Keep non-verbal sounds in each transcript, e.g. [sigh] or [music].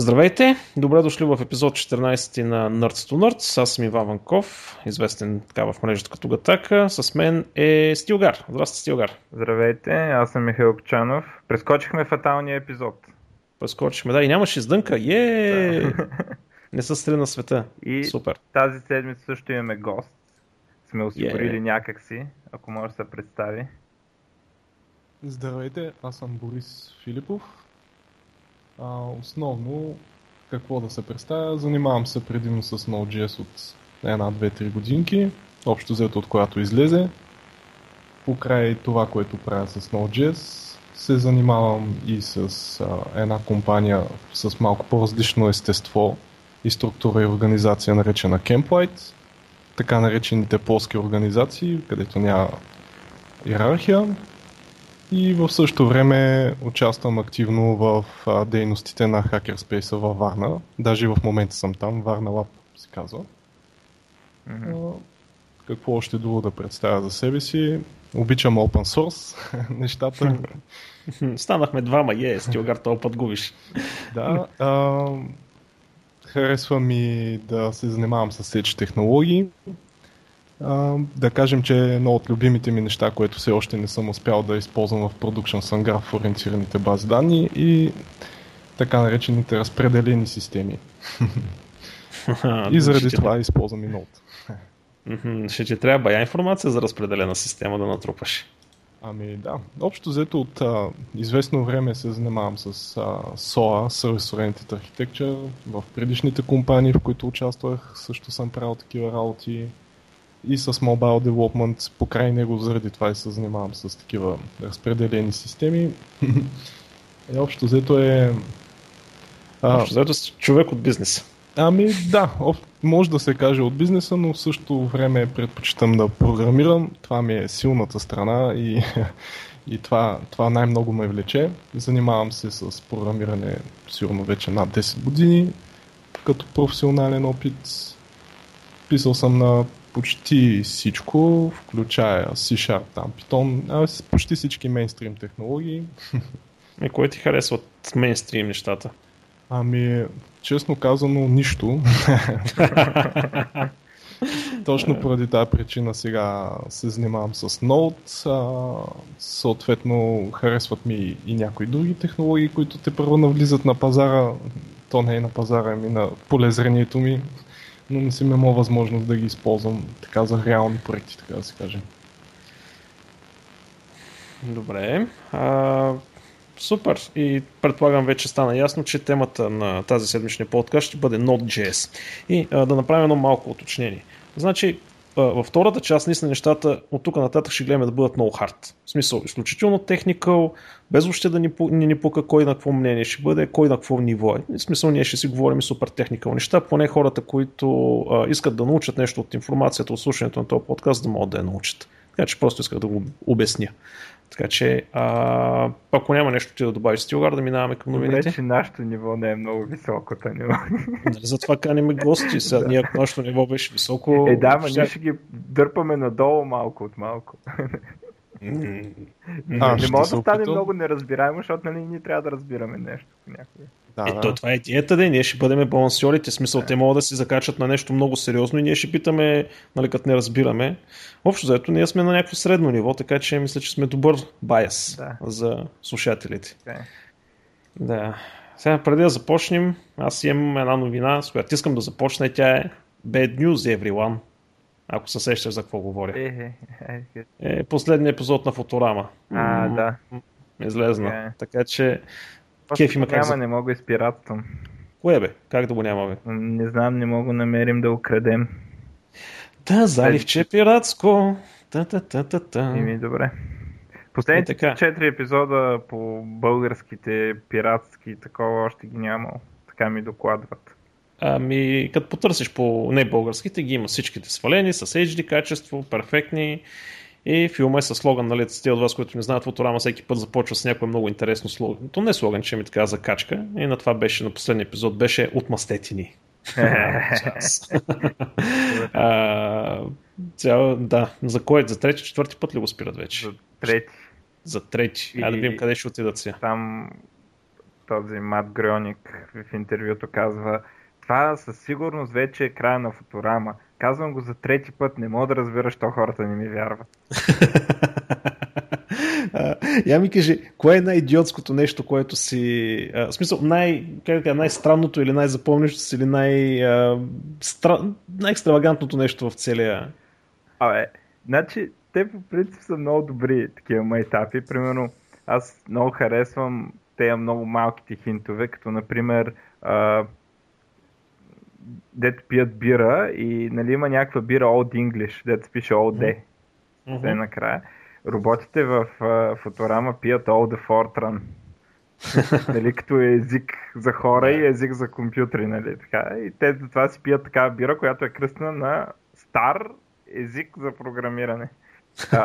Здравейте! Добре дошли в епизод 14 на Nerds to Nerds. Аз съм Иван Ванков, известен така в мрежата като Гатака. С мен е Стилгар. Здрасти, Стилгар. Здравейте, аз съм Михаил Кочанов. Прескочихме фаталния епизод. Прескочихме, да, и нямаше издънка. Е! Не са стрина на света. И Супер. тази седмица също имаме гост. Сме осигурили yeah. някакси, ако може да се представи. Здравейте, аз съм Борис Филипов. А, основно, какво да се представя, занимавам се предимно с Node.js от една, две, три годинки, общо взето от която излезе. Покрай това, което правя с Node.js, се занимавам и с а, една компания с малко по-различно естество и структура и организация, наречена Camplight. Така наречените полски организации, където няма иерархия, и в същото време участвам активно в а, дейностите на Hackerspace във Варна. Даже и в момента съм там, Варна Lab се казва. Mm-hmm. Какво още друго да представя за себе си? Обичам open source [laughs] нещата. [laughs] Станахме двама, е, стилгар, този път губиш. да, а, харесва ми да се занимавам с сеч технологии да кажем, че е едно от любимите ми неща, което все още не съм успял да използвам в Production съм граф ориентираните бази данни и така наречените разпределени системи. [laughs] и заради това използвам и Node. Ще ти трябва бая информация за разпределена система да натрупаш. Ами да, общо взето от а, известно време се занимавам с а, SOA, Service Oriented Architecture. В предишните компании, в които участвах, също съм правил такива работи и с Mobile Development, покрай него заради това и се занимавам с такива разпределени системи. и [laughs] общо взето е... А, общо взето човек от бизнеса. Ами да, може да се каже от бизнеса, но в същото време предпочитам да програмирам. Това ми е силната страна и, [laughs] и това, това най-много ме влече. Занимавам се с програмиране сигурно вече над 10 години като професионален опит. Писал съм на почти всичко, включая C-Sharp, там, Python, а, почти всички мейнстрим технологии. И кой ти харесва от мейнстрим нещата? Ами, честно казано, нищо. [laughs] Точно поради тази причина сега се занимавам с Node. А, съответно, харесват ми и някои други технологии, които те първо навлизат на пазара. То не е на пазара, ами на полезрението ми но не съм имал възможност да ги използвам така за реални проекти, така да се каже. Добре. А, супер. И предполагам вече стана ясно, че темата на тази седмичния подкаст ще бъде Node.js. И а, да направим едно малко уточнение. Значи, във втората част наистина нещата от тук нататък ще гледаме да бъдат много хард. В смисъл, изключително техникал, без въобще да ни, ни, ни пука кой на какво мнение ще бъде, кой на какво ниво е. В смисъл, ние ще си говорим супер техникал неща, поне хората, които а, искат да научат нещо от информацията, от слушането на този подкаст, да могат да я научат. Така че просто исках да го обясня. Така че, а, ако няма нещо ти да добавиш Стилгар, да минаваме към новините. Добре, че нашето ниво не е много високото ниво. [laughs] Нали, затова каним гости. Сега ние, ако нашето ниво беше високо... Е, да, ма ние ще ги дърпаме надолу малко от малко. А, не може да стане много неразбираемо, защото нали, ние трябва да разбираме нещо някога. Да, Ето, да. това е идеята, да, ние ще бъдем балансиорите, смисъл, да. те могат да си закачат на нещо много сериозно и ние ще питаме, нали, като не разбираме. Общо заето, ние сме на някакво средно ниво, така че мисля, че сме добър байс да. за слушателите. Okay. Да. Сега, преди да започнем, аз имам една новина, с която искам да започна и тя е Bad News Everyone. Ако се сещаш за какво говоря. Е, е, е, е последният епизод на Фоторама. А, да. Излезна. Okay. Така че Кеф има няма, не мога изпиратствам. Кое бе? Как да го няма бе? Не знам, не мога намерим да украдем. Да, заливче пиратско. Та-та-та-та-та. Ими, добре. Последните е, четири епизода по българските пиратски такова още ги няма. Така ми докладват. Ами, като потърсиш по не българските, ги има всичките свалени, с HD качество, перфектни. И филма е с слоган, нали, те от вас, които не знаят, Фоторама всеки път започва с някое много интересно слоган. То не е слоган, че ми така закачка. И на това беше, на последния епизод, беше Отмъстете ни. [laughs] а, цял, да, за кой? За трети, четвърти път ли го спират вече? За трети. За трети. Айде да видим къде ще отидат сега. Там този Мат Грёник в интервюто казва, това със сигурност вече е края на Футурама. Казвам го за трети път, не мога да разбера, що хората не ми вярват. [laughs] я ми кажи, кое е най-идиотското нещо, което си... А, в смисъл, най, как да най-странното или най-запомнящо си или най, а, стра... най-екстравагантното нещо в целия... Абе, значи, те по принцип са много добри такива майтапи. Примерно, аз много харесвам тези много малките хинтове, като например а, дето пият бира и нали, има някаква бира Old English, дето пише Old Mm-hmm. Те накрая. Роботите в uh, Фоторама пият Old the Fortran. [laughs] нали, като е език за хора и език за компютри, нали, така. И те това си пият такава бира, която е кръстна на стар език за програмиране. А,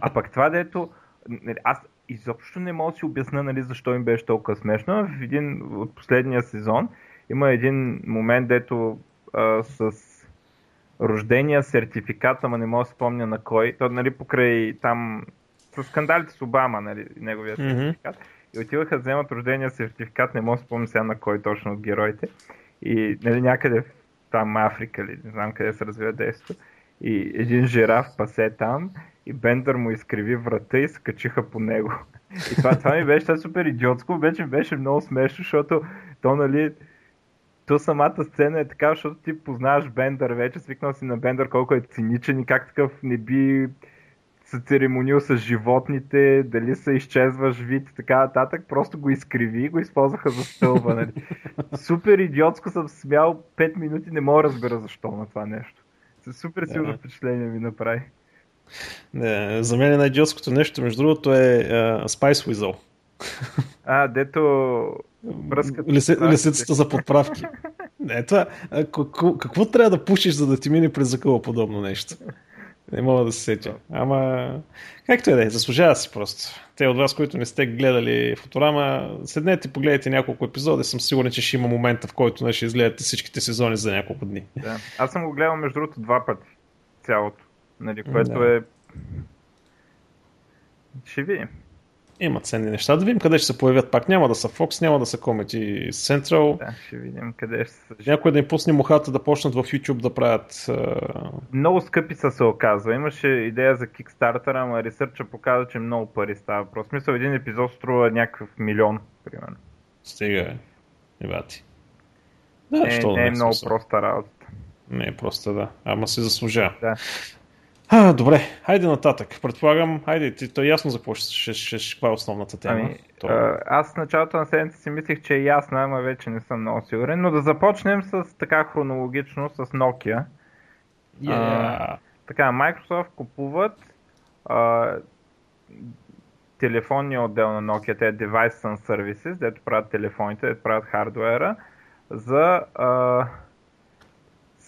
а пък това, дето нали, аз изобщо не мога да си обясна нали, защо им беше толкова смешно. В един от последния сезон има един момент, дето а, с рождения сертификат, ама не мога да спомня на кой. То, нали, покрай там, с скандалите с Обама, нали, неговия mm-hmm. сертификат. И отиваха да вземат рождения сертификат, не мога да спомня сега на кой точно от героите. И нали, някъде в там Африка ли, не знам къде се развива действието. И един жираф пасе там и Бендър му изкриви врата и се качиха по него. [laughs] И това, това ми беше супер идиотско, вече беше много смешно, защото то, нали, то самата сцена е така, защото ти познаваш Бендър вече, свикнал си на Бендър колко е циничен и как такъв не би се церемонил с животните, дали се изчезваш вид и така нататък, просто го изкриви и го използваха за стълба. Нали. [laughs] Супер идиотско съм смял 5 минути, не мога да разбера защо на това нещо. Супер силно впечатление ми направи. Не, за мен най-идиотското нещо, между другото, е uh, Spice Weasel. [laughs] А, дето Връзката. лисицата за подправки. Не, това, какво, какво трябва да пушиш, за да ти мине през закъла подобно нещо? Не мога да се сетя. Ама, както е да е, заслужава си просто. Те от вас, които не сте гледали Фоторама, седнете и погледайте няколко епизода. Съм сигурен, че ще има момента, в който не ще изгледате всичките сезони за няколко дни. Да. Аз съм го гледал между другото два пъти. Цялото. Нали, което да. е... Ще видим. Има ценни неща. Да видим къде ще се появят пак. Няма да са Fox, няма да са Comedy Central. Да, ще видим къде ще са. Някой да им пусне мухата да почнат в YouTube да правят... Uh... Много скъпи са се оказва. Имаше идея за Kickstarter, ама ресърча показва, че много пари става. Просто смисъл един епизод струва някакъв милион, примерно. Стига е. Ебати. Да, не, не, не е много проста работа. Не е просто да. Ама се заслужава. Да. А, добре, хайде нататък. Предполагам, хайде, ти, то е ясно за какво ще, ще, ще, каква е основната тема. Ами, то... аз в началото на седмица си мислех, че е ясна, ама вече не съм много сигурен. Но да започнем с така хронологично с Nokia. Yeah. А, така, Microsoft купуват а, телефонния отдел на Nokia, те е Device and Services, дето правят телефоните, дето правят хардуера, за а,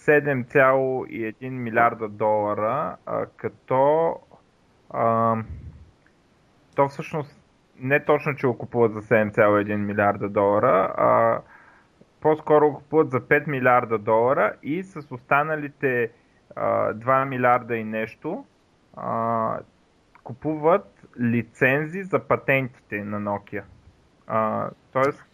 7,1 милиарда долара, а, като а, то всъщност не точно, че го купуват за 7,1 милиарда долара, а по-скоро го купуват за 5 милиарда долара и с останалите а, 2 милиарда и нещо а, купуват лицензи за патентите на Nokia. А, тоест,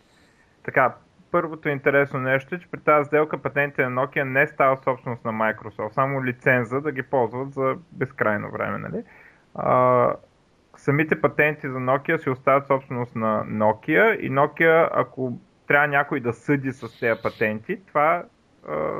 така, първото интересно нещо е, че при тази сделка патентите на Nokia не става собственост на Microsoft, само лиценза да ги ползват за безкрайно време. Нали? А, самите патенти за Nokia си остават собственост на Nokia и Nokia, ако трябва някой да съди с тези патенти, това, а,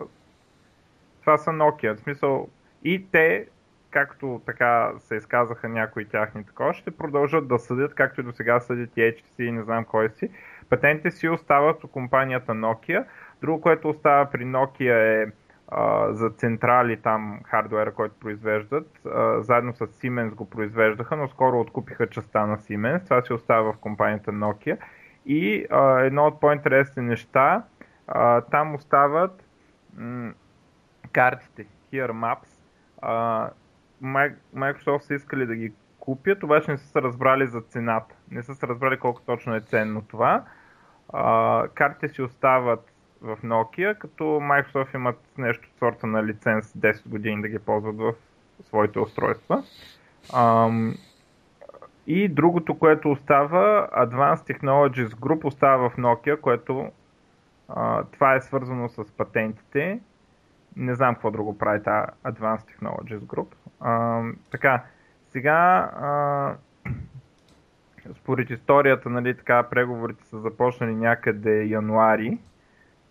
това са Nokia. В смисъл и те, както така се изказаха някои тяхни такова, ще продължат да съдят, както и до сега съдят и HTC и не знам кой си, Патентите си остават у компанията Nokia. Друго, което остава при Nokia е а, за централи там хардуера, който произвеждат. А, заедно с Siemens го произвеждаха, но скоро откупиха частта на Siemens. Това си остава в компанията Nokia. И а, едно от по-интересни неща, а, там остават м- картите, Here Maps. А, Microsoft са искали да ги купят, обаче не са се разбрали за цената. Не са се разбрали колко точно е ценно това картите си остават в Nokia, като Microsoft имат нещо от сорта на лиценз 10 години да ги ползват в своите устройства. А, И другото, което остава, Advanced Technologies Group остава в Nokia, което а, това е свързано с патентите. Не знам какво друго прави тази Advanced Technologies Group. А, така, сега а, според историята, нали, така, преговорите са започнали някъде януари,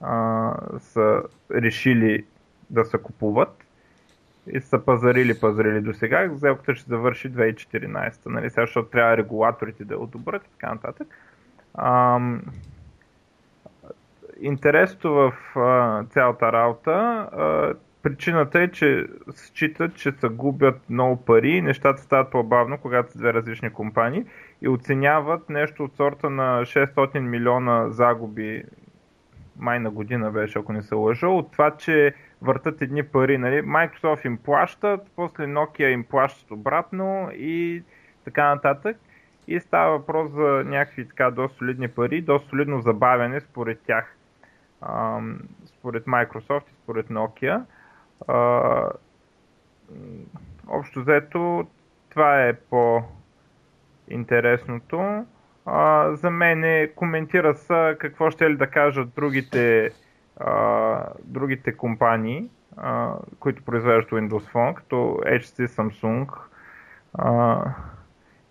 а, са решили да се купуват и са пазарили, пазарили до сега. Сделката ще завърши 2014, нали, сега, защото трябва регулаторите да одобрят и така нататък. А, интересното в а, цялата работа, а, причината е, че считат, че се губят много пари и нещата стават по-бавно, когато са две различни компании и оценяват нещо от сорта на 600 милиона загуби май на година беше, ако не се лъжа, от това, че въртат едни пари. Нали? Microsoft им плащат, после Nokia им плащат обратно и така нататък. И става въпрос за някакви така доста солидни пари, доста солидно забавяне според тях. Според Microsoft и според Nokia. А, общо взето, това е по-интересното. А, за мен е, коментира са какво ще ли да кажат другите, а, другите компании, а, които произвеждат Windows Phone, като HTC, Samsung а,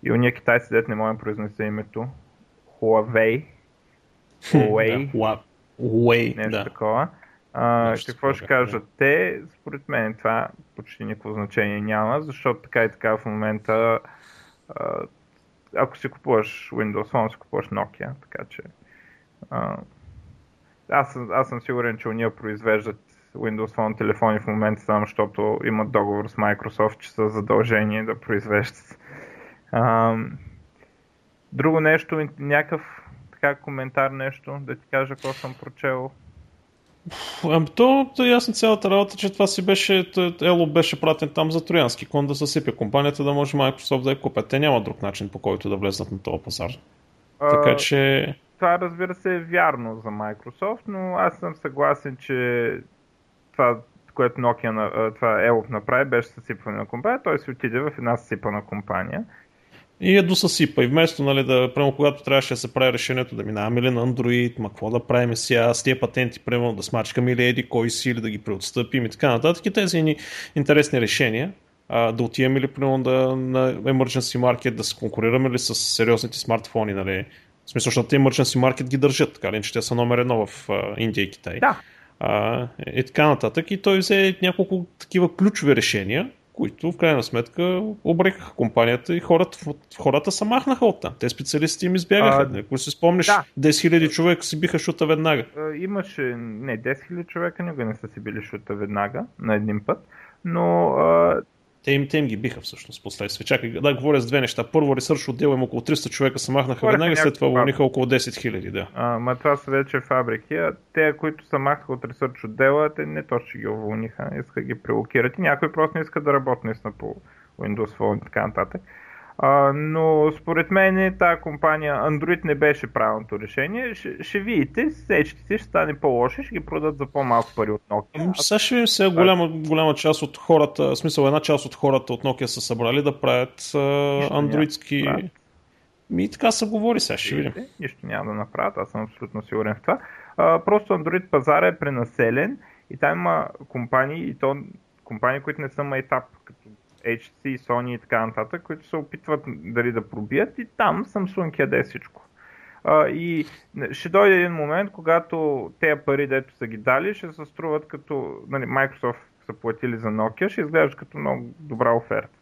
и уния китайци, дете не мога да произнеса името. Huawei. Huawei. Huawei, нещо да. такова. А, Нещо какво ще кажат те? Според мен това почти никакво значение няма, защото така и така в момента а, ако си купуваш Windows Phone, си купуваш Nokia, така че а, аз, съм- аз съм сигурен, че уния произвеждат Windows Phone телефони в момента само защото имат договор с Microsoft, че са задължени да произвеждат. А, друго нещо, някакъв така коментар нещо, да ти кажа какво съм прочел. Ами то, е ясно цялата работа, че това си беше, Ело беше пратен там за троянски кон да съсипе компанията, да може Microsoft да я купят. Те няма друг начин по който да влезнат на този пазар. А, Така че, Това разбира се е вярно за Microsoft, но аз съм съгласен, че това, което Nokia, това Елов направи, беше съсипване на компания. Той си отиде в една съсипана компания. И я досъсипа. И вместо, нали, да, прямо когато трябваше да се прави решението да минаваме ли на Android, ма какво да правим сега с тия патенти, примерно да смачкаме или еди кой си, или да ги преотстъпим и така нататък. И тези едни интересни решения. А, да отидем ли, примерно, да, на Emergency Market, да се конкурираме ли с сериозните смартфони, нали? В смисъл, защото Emergency Market ги държат, така ли, че те са номер едно в а, Индия и Китай. Да, а, и така нататък. И той взе няколко такива ключови решения, които в крайна сметка обрекаха компанията и хората, хората се махнаха от там. Те специалисти им избягаха. А, Ако си спомниш, да. 10 000 човека си биха шута веднага. а, имаше, не, 10 000 човека никога не са си били шута веднага, на един път, но а, Те им, те им ги биха всъщност последствие. Чакай, да говоря с две неща. Първо, ресърш отдел им около 300 човека се махнаха Говореха веднага, след това уволниха около 10 000. Да. А, ма това са вече фабрики. А те, които са махнаха от ресърч отдела, те не точно ги уволниха, искат да ги прелокират и някой просто не иска да работи наистина по Windows Phone и така нататък. А, но според мен тази компания Android не беше правилното решение. Ще, ще видите, сечките ще стане по-лоши, ще ги продадат за по-малко пари от Nokia. Ами, Сега ще видим сега голяма, голяма част от хората, в смисъл една част от хората от Nokia са събрали да правят андроидски... Ми така се говори сега, ще видим. Нищо няма да направят, аз съм абсолютно сигурен в това. А, просто Android пазара е пренаселен и там има компании, и то компании, които не са майтап, като HTC, Sony и така нататък, които се опитват дали да пробият и там Samsung яде всичко. А, и ще дойде един момент, когато тези пари, дето са ги дали, ще се струват като нали, Microsoft са платили за Nokia, ще изглеждат като много добра оферта.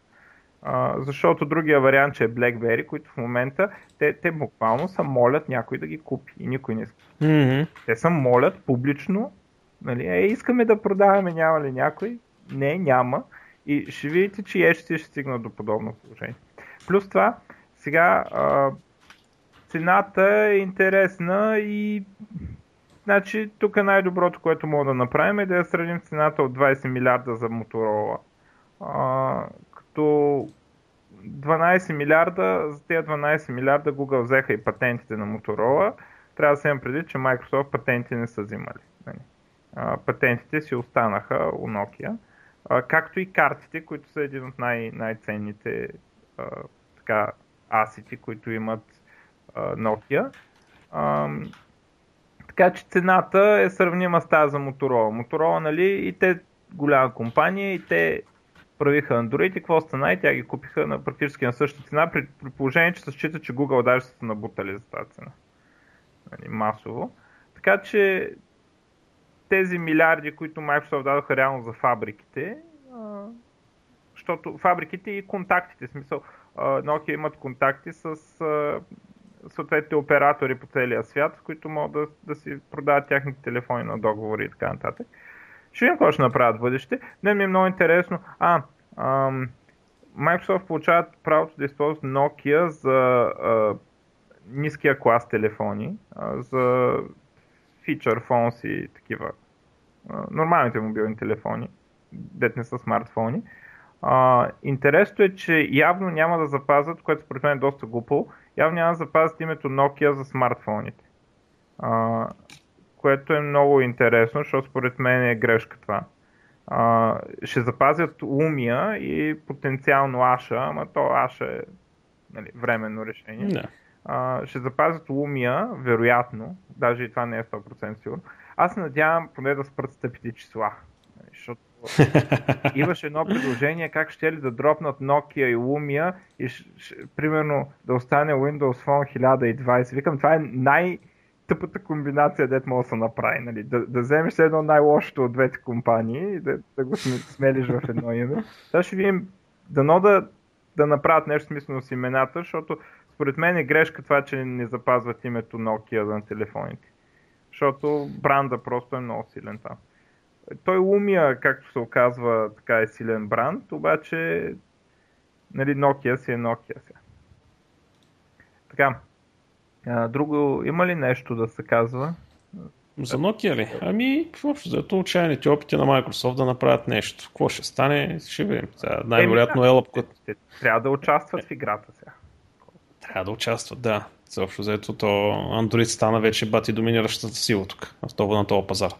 А, защото другия вариант, че е BlackBerry, които в момента те, те буквално са молят някой да ги купи и никой не иска. Мгм. Те са молят публично, нали, е, искаме да продаваме, няма ли някой? Не, няма. И ще видите, че и ще стигнат до подобно положение. Плюс това, сега а, цената е интересна и значи тук най-доброто, което мога да направим е да я сравним цената от 20 милиарда за Motorola. А, като 12 милиарда, за тези 12 милиарда Google взеха и патентите на Motorola. Трябва да се имам преди, че Microsoft патенти не са взимали. нали. Патентите си останаха у Nokia. Както и картите, които са един от най- най-ценните а, асети, които имат а, Nokia. А, така че цената е сравнима с тази за Motorola. Motorola, нали, и те голяма компания, и те правиха Android и какво стана и тя ги купиха на практически на същата цена, при, при положение, че се счита, че Google даже са набутали за тази цена. Нали, масово. Така че тези милиарди, които Microsoft дадоха реално за фабриките, защото фабриките и контактите, смисъл, Nokia имат контакти с съответните оператори по целия свят, които могат да, да си продават тяхните телефони на договори и така нататък. Ще видим какво ще направят в бъдеще. Не ми е много интересно. А, ам, Microsoft получават правото да използват Nokia за а, ниския клас телефони, а, за фичър фонс и такива нормалните мобилни телефони, дет не са смартфони. А, интересното е, че явно няма да запазят, което според мен е доста глупо, явно няма да запазят името Nokia за смартфоните. А, което е много интересно, защото според мен е грешка това. А, ще запазят Lumia и потенциално Аша, ама то Аша е нали, временно решение. Да. А, ще запазят Lumia, вероятно, даже и това не е 100% сигурно. Аз се надявам поне да спрат стъпите числа. Нали, Защото [laughs] имаше едно предложение как ще ли да дропнат Nokia и Lumia и ш, ш, примерно да остане Windows Phone 1020. Викам, това е най- тъпата комбинация, дет може да се направи. Нали? Да, да вземеш едно най-лошото от двете компании и да, да го сме- смелиш в едно име. Сега ще видим, дано да, да направят нещо смислено с имената, защото според мен е грешка това, че не запазват името Nokia на телефоните. Защото бранда просто е много силен там. Той Lumia, както се оказва, така е силен бранд, обаче нали, Nokia си е Nokia сега. Така, а, друго, има ли нещо да се казва? За Nokia ли? Ами, общо зато отчаяните опити на Microsoft да направят нещо. Какво ще стане, ще видим. Най-вероятно като Те трябва да участват в играта сега. Трябва да участват, да. За общо взето, то Android стана вече бати доминиращата сила тук, в това, на този пазар.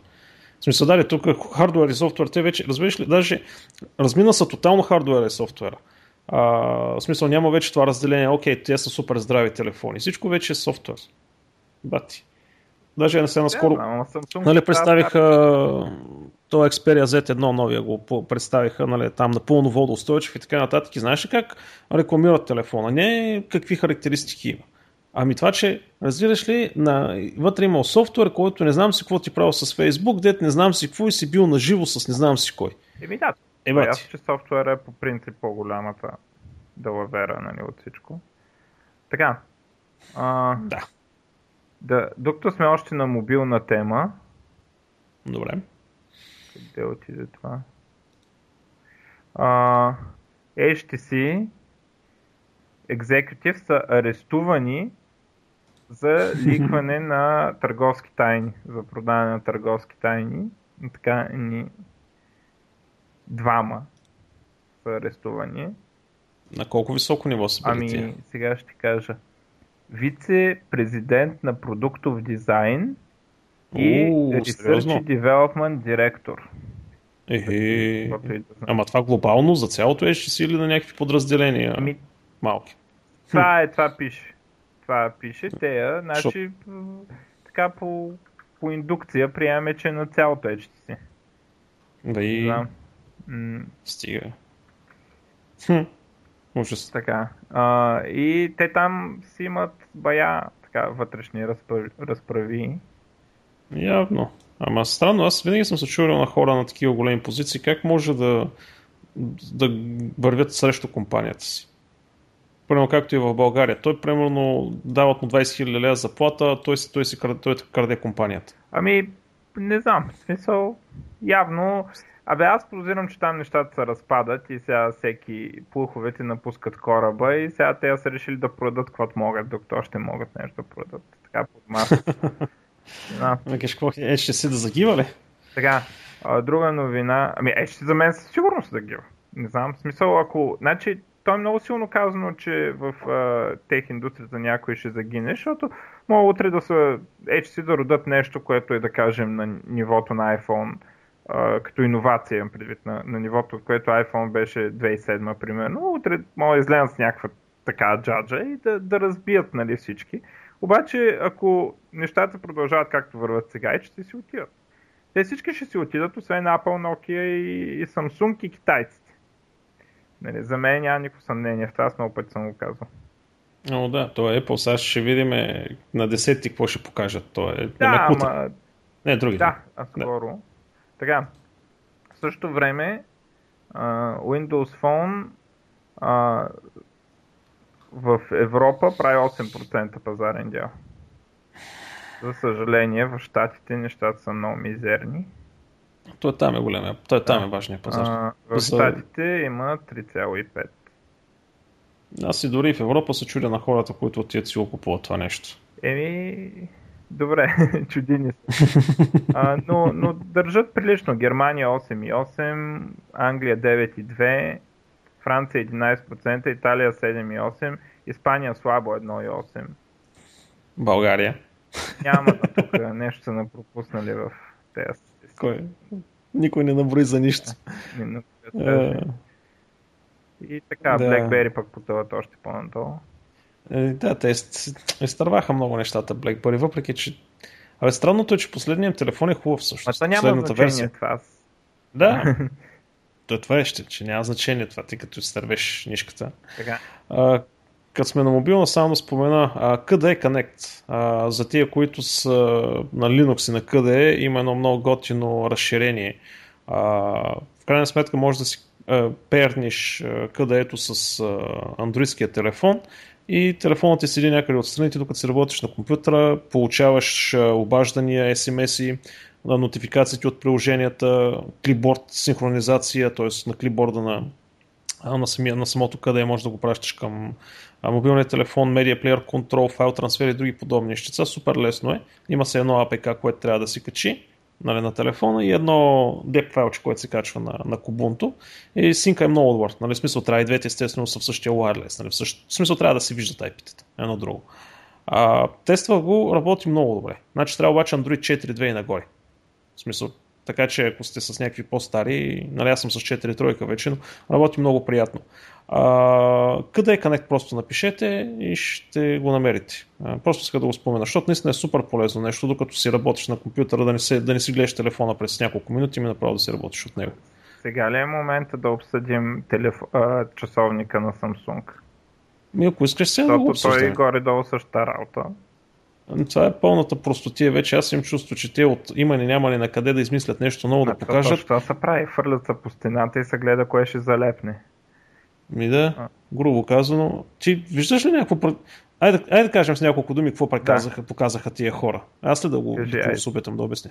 В смисъл, дали, тук хардуер и софтуер, те вече, разбираш ли, даже размина са тотално хардуера и софтуера. А, в смисъл, няма вече това разделение, окей, те са супер здрави телефони. Всичко вече е софтуер. Бати. Даже не се наскоро... Да, Samsung Нали, представиха то Xperia Z1 новия го представиха, нали, там напълно водоустойчив и така нататък. И знаеш ли как рекламират телефона? Не какви характеристики има. Ами това, че разбираш ли, на, вътре имал софтуер, който не знам си какво ти правил с Facebook, дет не знам си какво и си бил наживо с не знам си кой. Еми да, Е, е, бати. ясно, че софтуера е по принцип по-голямата далавера нали, от всичко. Така. А, Да. да, докато сме още на мобилна тема, Добре. Къде отиде това? А, HTC екзекутив са арестувани за ликване [laughs] на търговски тайни, за продаване на търговски тайни. Така ни двама са арестувани. На колко високо ниво са били Ами, тия? сега ще кажа. Вице-президент на продуктов дизайн и Research Development директор. Ехе. Да. Ама това глобално за цялото е ще сили на някакви подразделения Ами, малки. това е, това пише. Това пише. Тея, значи, така по, по индукция приемаме, че на цялото е HTC. Да и. М, стига. Хм. Ужас. Така. А, и те там си имат бая така, вътрешни разправи. разправи. Явно. Ама странно, аз винаги съм се чувал на хора на такива големи позиции, как може да, да вървят срещу компанията си. Примерно както и в България. Той примерно дават му 20 000 лева заплата, той, си- той си краде, той краде компанията. Ами, не знам. В смисъл, явно... Абе, аз подозирам, че там нещата се разпадат и сега всеки плуховете напускат кораба и сега те са решили да продадат каквото могат, докато още могат нещо да продадат. Така под масата. [laughs] Знам. Викаш, какво е, ще си да загива ли? Така, друга новина. Ами, е, ще за мен със сигурност да гива. Не знам, в смисъл, ако... Значи, то е много силно казано, че в а, тех индустрията някой ще загине, защото мога утре да са HTC да родат нещо, което е да кажем на нивото на iPhone, а, като иновация, имам предвид на, на нивото, от което iPhone беше 2007 примерно. Утре мога да излезат с някаква така джаджа и да, да разбият нали, всички. Обаче, ако нещата продължават както върват сега, и ще си отидат. Те всички ще си отидат, освен Apple, Nokia и, и Samsung и китайците. Нали, за мен няма никакво съмнение в това, аз много пъти съм го казал. О, да, то е Apple, сега ще видим на 10 какво ще покажат. То е да, ама... Не, други. Да, а скоро. Да. Така, в същото време uh, Windows Phone uh, в Европа прави 8% пазарен дял. За съжаление, в Штатите нещата са много мизерни. Той там е големия, той там е важният пазар. А, в Штатите има 3,5. Аз и дори в Европа се чудя на хората, които отият си го купуват това нещо. Еми, добре, [laughs] чудини са. А, но, но държат прилично. Германия 8,8, Англия 9,2, Франция 11%, Италия 7,8, Испания слабо 1,8. България. Няма да тук [laughs] нещо са напропуснали в тези Кой? Никой не наброи за нищо. Не, не, и така, да. BlackBerry пък потъват още по-надолу. Е, да, те изтърваха много нещата BlackBerry, въпреки че... Абе, странното е, че последният телефон е хубав всъщност. А няма значение версия. това. Да. [laughs] То това е ще, че няма значение това, ти като изтървеш нишката. Така. А, като сме на мобилна, само спомена а, KDE Connect. А, за тия, които са на Linux и на KDE, има едно много готино разширение. А, в крайна сметка може да си перниш където с андроидския телефон и телефонът ти седи някъде отстрани, докато си работиш на компютъра, получаваш обаждания, SMS-и, нотификациите от приложенията, клипборд синхронизация, т.е. на клипборда на, на, самия, на самото къде може да го пращаш към мобилния телефон, медиа плеер, контрол, файл трансфер и други подобни нещица. Супер лесно е. Има се едно APK, което трябва да си качи нали, на телефона и едно деп файлче, което се качва на, на Kubuntu. И синка е много добър. Нали, в смисъл трябва и двете естествено са в същия wireless. Нали, в, същ... в смисъл трябва да се виждат IP-тата. Едно друго. А, тества го, работи много добре. Значи трябва обаче Android 4.2 и нагоре. В смисъл, така че ако сте с някакви по-стари, нали аз съм с 4 тройка вече, но работи много приятно. А, къде е Connect просто напишете и ще го намерите. А, просто иска да го спомена, защото наистина е супер полезно нещо, докато си работиш на компютъра, да не, се, да не си гледаш телефона през няколко минути, ми направо да си работиш от него. Сега ли е момента да обсъдим телеф... а, часовника на Samsung? Ми, ако искаш сега да го обсъждаме. той горе-долу същата работа. Ами, това е пълната простотия. Вече аз им чувство, че те от има ли няма ли на къде да измислят нещо ново а, да покажат. Това се прави, фърлят се по стената и се гледа кое ще залепне. Ми да, а. грубо казано. Ти виждаш ли някакво... Айде, айде да кажем с няколко думи какво преказаха, да. показаха тия хора. Аз ли да го, се опитам да обясня?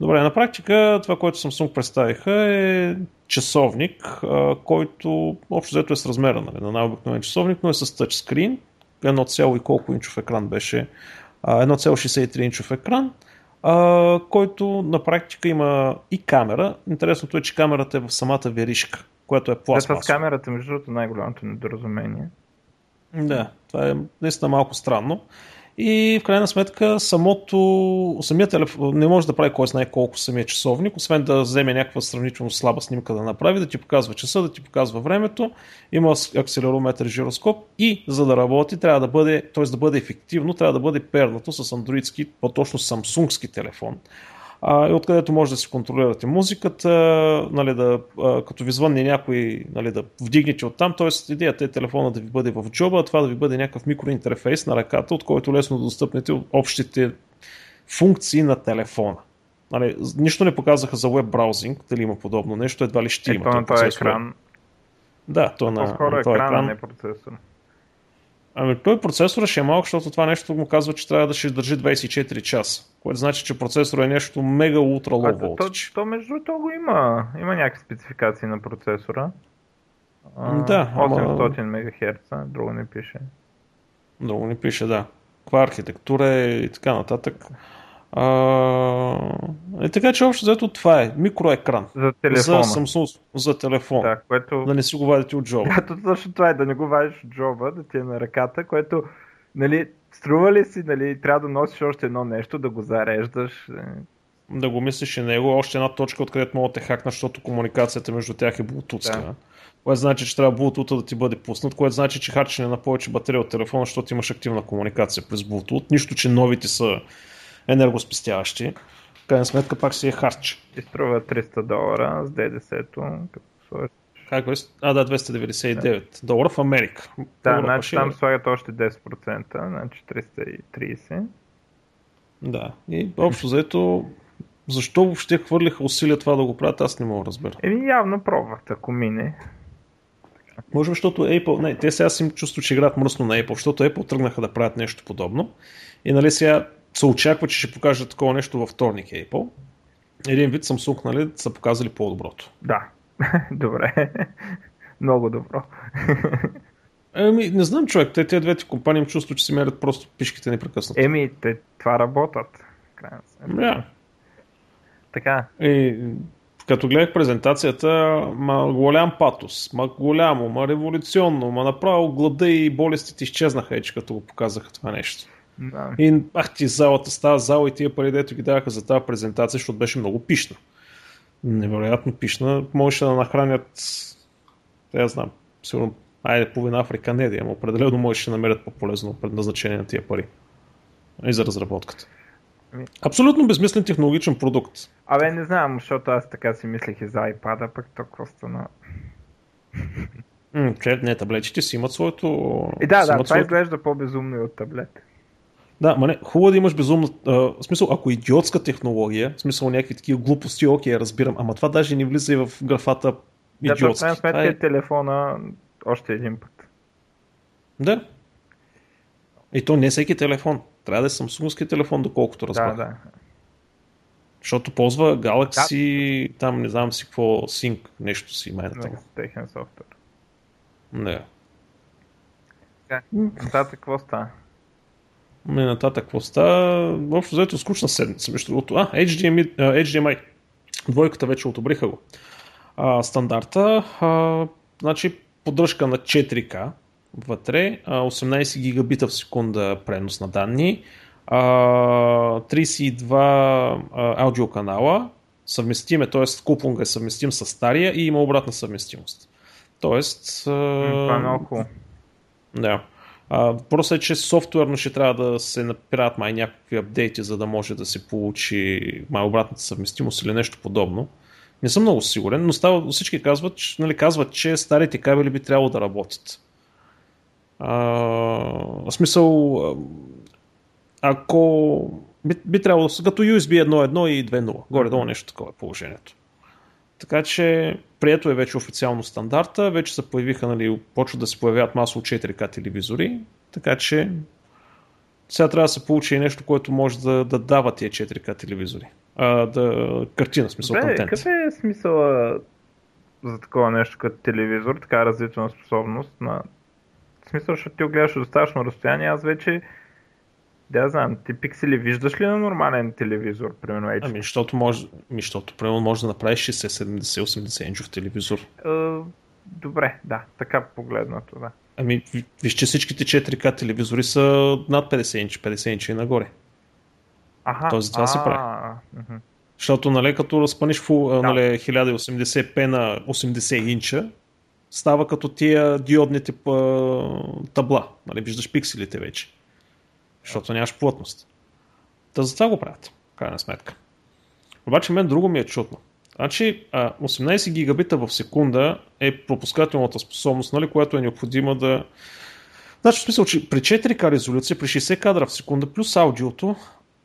Добре, на практика това, което Samsung представиха е часовник, който общо взето е с размера нали, на най-обикновен часовник, но е с тъчскрин. Едно цяло и колко инчов екран беше 1,63 инчов екран, а, който на практика има и камера. Интересното е, че камерата е в самата веришка, която е пластмаса. с камерата, между другото, най-голямото недоразумение. Да, това е наистина малко странно и в крайна сметка самото, самият телефон не може да прави кой знае колко самия часовник, освен да вземе някаква сравнително слаба снимка да направи, да ти показва часа, да ти показва времето, има акселерометър жироскоп и за да работи трябва да бъде, т.е. да бъде ефективно, трябва да бъде пернато с андроидски, по-точно самсунгски телефон а, и откъдето може да си контролирате музиката, нали, да, а, като ви звънне някой, нали, да вдигнете оттам, т.е. идеята е телефона да ви бъде в джоба, а това да ви бъде някакъв микроинтерфейс на ръката, от който лесно да достъпнете общите функции на телефона. Нали, нищо не показаха за веб браузинг, дали има подобно нещо, едва ли ще има. Ето на този екран. Да, то на, на този екран, екран, не процесор. Ами той процесора ще е малък, защото това нещо му казва, че трябва да ще държи 24 часа. Което значи, че процесора е нещо мега ултра лоу voltage. То, то, между другото го има. Има някакви спецификации на процесора. да. 800 ама... МГц, друго не пише. Друго не пише, да. Каква архитектура е и така нататък. А, е, така че общо взето това е микроекран. За телефона. За Samsung, за телефон. Да, което... да не си го вадите от джоба. Да, точно това е, да не го вадиш от джоба, да ти е на ръката, което, нали, струва ли си, нали, трябва да носиш още едно нещо, да го зареждаш. Е, да го мислиш и него, още една точка, откъдето могат да те хакнат, защото комуникацията между тях е Bluetooth. Да. Което значи, че трябва Bluetooth да ти бъде пуснат, което значи, че харчене на повече батерия от телефона, защото имаш активна комуникация през Bluetooth. Нищо, че новите са енергоспестяващи. В крайна сметка пак си е харч. И струва 300 долара с ДДС-то, как беше? А, да, 299 да. долара в Америка. Да, значи там слагат още 10%, значи 330. Да, и общо заето, защо въобще хвърлиха усилия това да го правят, аз не мога да разбера. Еми явно пробват, ако мине. Може би, защото Apple, не, те сега си им чувство, че играят мръсно на Apple, защото Apple тръгнаха да правят нещо подобно. И нали сега се очаква, че ще покажат такова нещо във вторник Apple. Един вид Samsung, нали, са показали по-доброто. Да, [laughs] добре. Много добро. [laughs] Еми, не знам, човек. Те, тези двете компании им чувстват, че си мерят просто пишките непрекъснато. Еми, те това работят. Yeah. Така. И, като гледах презентацията, ма голям патос, ма голямо, ма революционно, ма направо глада и болестите изчезнаха, ече като го показаха това нещо. Да. И ах ти залата става зала и тия пари, дето ги даваха за тази презентация, защото беше много пишна. Невероятно пишна. Можеше да нахранят, я знам, сигурно айде половина Африка не да има. Определено можеше да намерят по-полезно предназначение на тия пари. И за разработката. Абсолютно безмислен технологичен продукт. Абе, не знам, защото аз така си мислех и за iPad, пък то стана. Че, не, таблетите си имат своето... И да, да, това своето... изглежда по-безумно и от таблет. Да, ма не, хубаво да имаш безумно... А, в смисъл, ако идиотска технология, в смисъл някакви такива глупости, окей, разбирам, ама това даже не влиза и в графата идиотски. Да, сметка е телефона още един път. Да. И то не е всеки телефон. Трябва да е самсунгски телефон, доколкото разбрах. Да, да. Защото ползва Galaxy, да. там не знам си какво, Sync, нещо си май на Техен софтуер. Не. Нататък какво става? Не нататък какво става? Общо взето скучна седмица, между другото. А, HDMI, HDMI. Двойката вече одобриха го. А, стандарта, а, значи поддръжка на 4K вътре, 18 гигабита в секунда пренос на данни, 32 аудиоканала, съвместиме, т.е. куплунга е съвместим с стария и има обратна съвместимост. Тоест... Това е много Да. Просто е, че софтуерно ще трябва да се направят май някакви апдейти, за да може да се получи май обратната съвместимост или нещо подобно. Не съм много сигурен, но става, всички казват, че, нали, казват, че старите кабели би трябвало да работят. А, в смисъл, ако би, би трябвало като USB 1.1 и 2.0, горе-долу нещо такова е положението. Така че прието е вече официално стандарта, вече се появиха, нали, почват да се появяват масово 4К телевизори, така че сега трябва да се получи и нещо, което може да, да дава тия 4К телевизори а, да, картина, смисъл Бе, контент. Какъв е смисъл за такова нещо като телевизор, така развитна способност на... В смисъл, защото ти гледаш достатъчно разстояние, аз вече да, знам, ти пиксели виждаш ли на нормален телевизор, примерно HD? Ами, защото може, ми, защото, примерно, може да направиш 60, 70, 80 инчов телевизор. Uh, добре, да, така погледнато, да. Ами, виж, че всичките 4К телевизори са над 50 инчи, 50 инчи и нагоре. Ага, Тоест, това се прави. Защото, нали, като разпъниш фу, да. нали, 1080p на 80 инча, става като тия диодните табла. Нали, виждаш пикселите вече. Защото нямаш плътност. Та за това го правят, крайна сметка. Обаче мен друго ми е чудно. Значи 18 гигабита в секунда е пропускателната способност, нали, която е необходима да... Значи в смисъл, че при 4К резолюция, при 60 кадра в секунда, плюс аудиото,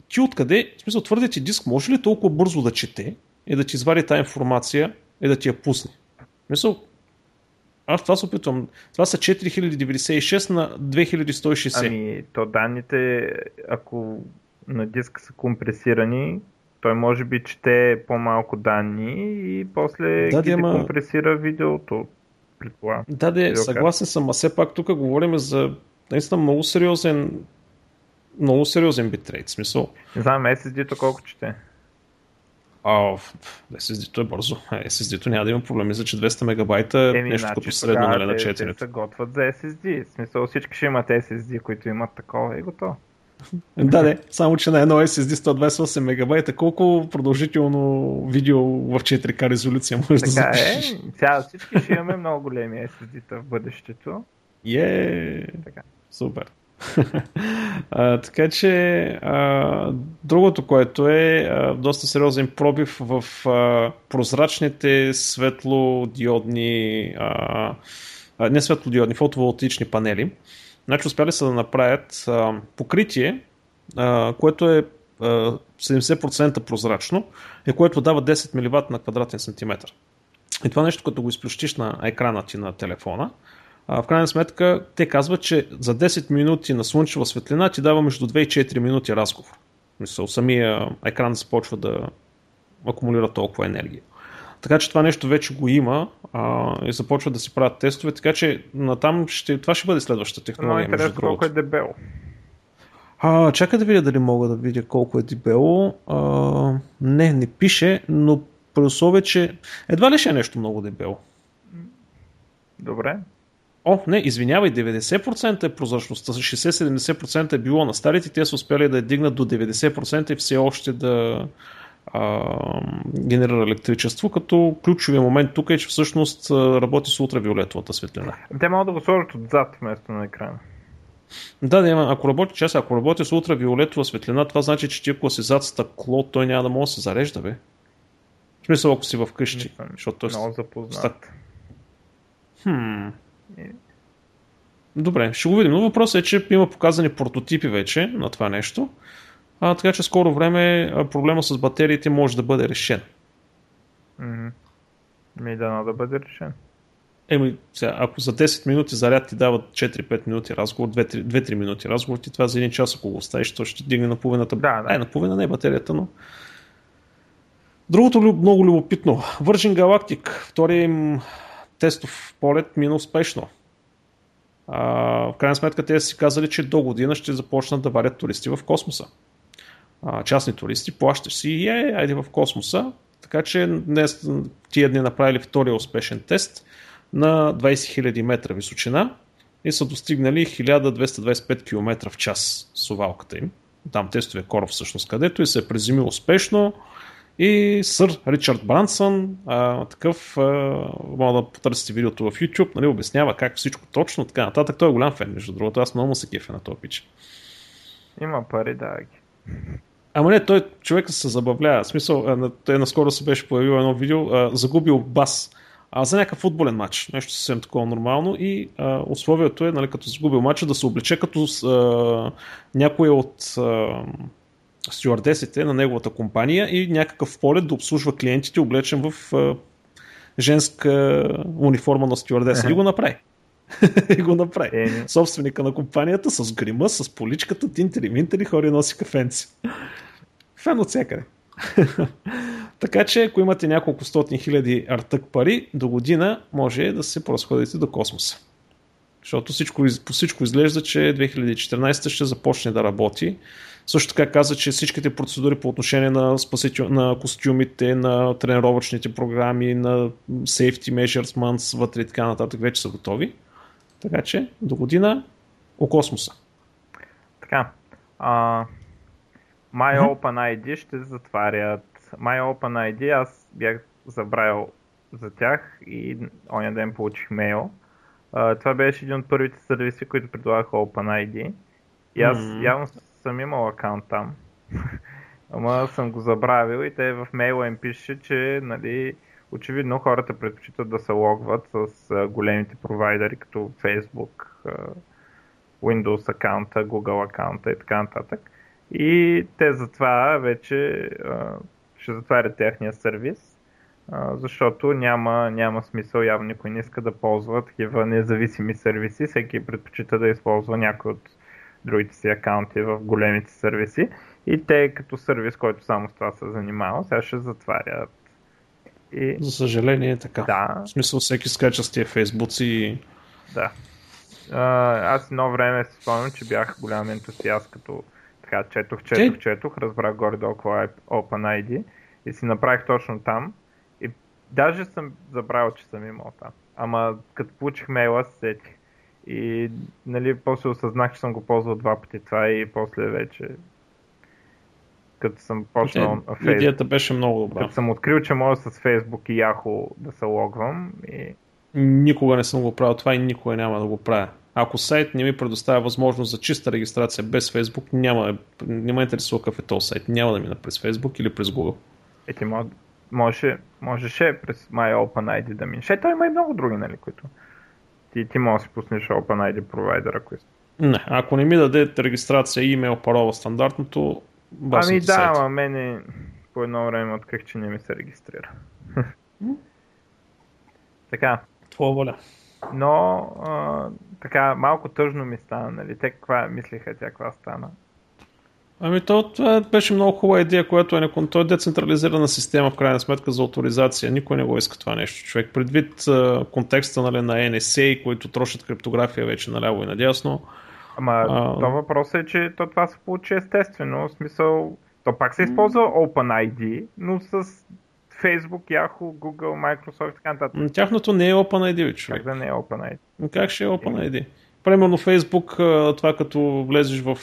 ти откъде, в смисъл твърдия ти диск може ли толкова бързо да чете и да ти извади тази информация и да ти я пусне? Мисъл, аз това се опитвам. Това са 4096 на 2160. Ами, то данните, ако на диск са компресирани, той може би чете по-малко данни и после да, ги ама... компресира видеото. Предполагам. Да, да, съгласен съм, а все пак тук говорим за наистина много сериозен много сериозен битрейт, смисъл. Не знам, SSD-то колко чете? А, SSD-то е бързо. [laughs] SSD-то няма да има проблеми, за че 200 мегабайта е нещо значи, като средно нали, на 4. Те се готвят за SSD. В смисъл всички ще имат SSD, които имат такова и готово. [laughs] да, не, само че на едно SSD 128 мегабайта, колко продължително видео в 4К резолюция може така да е. Сега всички ще имаме много големи SSD-та в бъдещето. Е, така. супер. [laughs] а, така че а, другото, което е а, доста сериозен пробив в а, прозрачните светлодиодни а, не светлодиодни, фотоволтични панели. Значи успяли са да направят а, покритие, а, което е а, 70% прозрачно и което дава 10 мВ на квадратен сантиметр. И това нещо, като го изплющиш на екрана ти на телефона, а, в крайна сметка те казват, че за 10 минути на слънчева светлина ти дава между 2 и 4 минути разговор. Мисъл, самия екран започва да акумулира толкова енергия. Така че това нещо вече го има а, и започват да си правят тестове, така че натам ще, това ще бъде следващата технология. Но интересно колко е дебело. А, чакай да видя дали мога да видя колко е дебело. А, не, не пише, но при условие, че едва ли ще е нещо много дебело. Добре. О, не, извинявай, 90% е прозрачността, 60-70% е било на старите, те са успели да я дигнат до 90% и все още да, а, генерира електричество, като ключовия момент тук е, че всъщност работи с ултравиолетовата светлина. Те могат да го сложат отзад вместо на екрана. Да, да, ако работи, час, ако работи с ултравиолетова светлина, това значи, че ти ако си зад стъкло, той няма да може да се зарежда, бе. В смисъл, ако си в къщи. защото е много запознат. Хм. Добре, ще го видим. Но въпросът е, че има показани прототипи вече на това нещо. А, така че скоро време проблема с батериите може да бъде решен. Mm-hmm. Ми да, да бъде решен. Еми, сега, ако за 10 минути заряд ти дават 4-5 минути разговор, 2-3 минути разговор, ти това за един час, ако го оставиш, то ще дигне на половината. Да, да. Е, на половина не е батерията, но... Другото много любопитно. Virgin Galactic, втория им тестов полет мина успешно. А, в крайна сметка те са си казали, че до година ще започнат да варят туристи в космоса а, частни туристи, плащаш си и е, айде в космоса. Така че днес тия дни направили втория успешен тест на 20 000 метра височина и са достигнали 1225 км в час с овалката им. Там тестове кораб всъщност където и се е приземил успешно и сър Ричард Брансън, а, такъв, а, мога да потърсите видеото в YouTube, нали, обяснява как всичко точно, така нататък. Той е голям фен, между другото, аз много му се кефя на този пич. Има пари, да. Ама не, той човека се забавлява. В смисъл, той наскоро се беше появил едно видео, а, загубил бас а, за някакъв футболен матч. Нещо съвсем такова нормално и а, условието е, нали, като загубил матча, да се облече като а, някой от а, стюардесите на неговата компания и някакъв полет да обслужва клиентите, облечен в а, женска униформа на стюардеса. И го направи. [laughs] и го направи. Е, Собственика на компанията с грима, с поличката, тинтери, минтери, хори носи кафенци. Фен от всякъде. [laughs] така че, ако имате няколко стотни хиляди артък пари, до година може да се поразходите до космоса. Защото всичко, по всичко изглежда, че 2014 ще започне да работи. Също така каза, че всичките процедури по отношение на, спасител, на костюмите, на тренировъчните програми, на safety measurements вътре и така нататък вече са готови. Така че до година о космоса. Така. А, MyOpenID ще затварят. MyOpenID аз бях забравил за тях и оня ден получих мейл. Uh, това беше един от първите сервиси, които предлагаха OpenID. И аз mm-hmm. явно съм имал акаунт там. [laughs] Ама съм го забравил и те в мейла им пише, че нали, очевидно хората предпочитат да се логват с големите провайдери, като Facebook, Windows акаунта, Google акаунта и така нататък. И те затова вече ще затварят техния сервис, защото няма, няма смисъл, явно никой не иска да ползва такива независими сервиси, всеки предпочита да използва някой от другите си акаунти в големите сервиси. И те като сервис, който само с това се занимава, сега ще затварят и... За съжаление е така. Да. В смисъл всеки скача с тия фейсбуци и... Да. Аз едно време си спомням, че бях голям ентусиаст, като така четох, четох, Че? четох, разбрах горе-долу какво е OpenID и си направих точно там. И даже съм забравил, че съм имал там. Ама като получих мейла, сетих. И нали, после осъзнах, че съм го ползвал два пъти това и после вече като съм почнал okay. Facebook. Идеята беше много добра. Като съм открил, че мога с Facebook и Yahoo да се логвам и... Никога не съм го правил това и никога няма да го правя. Ако сайт не ми предоставя възможност за чиста регистрация без Facebook, няма, не ме интересува какъв е този сайт. Няма да мина през Facebook или през Google. Е, ти може, можеше през MyOpenID да минеш. Е, той има и много други, нали, които ти, ти можеш да си пуснеш OpenID провайдера, ако искаш. Не, ако не ми даде регистрация имейл, парола стандартното, Ами да, ама мене по едно време открих, че не ми се регистрира. така. Твоя воля. Но а, така малко тъжно ми стана, нали? Те каква мислиха тя, каква стана? Ами то, това беше много хубава идея, която е, то е децентрализирана система в крайна сметка за авторизация. Никой не го иска това нещо. Човек предвид а, контекста нали, на NSA, които трошат криптография вече наляво и надясно. Ама а... то въпрос е, че то това се получи естествено. В смисъл, то пак се използва OpenID, но с Facebook, Yahoo, Google, Microsoft и така нататък. Тяхното не е OpenID, човек. Как да не е OpenID? Как ще е OpenID? Примерно Facebook, това като влезеш в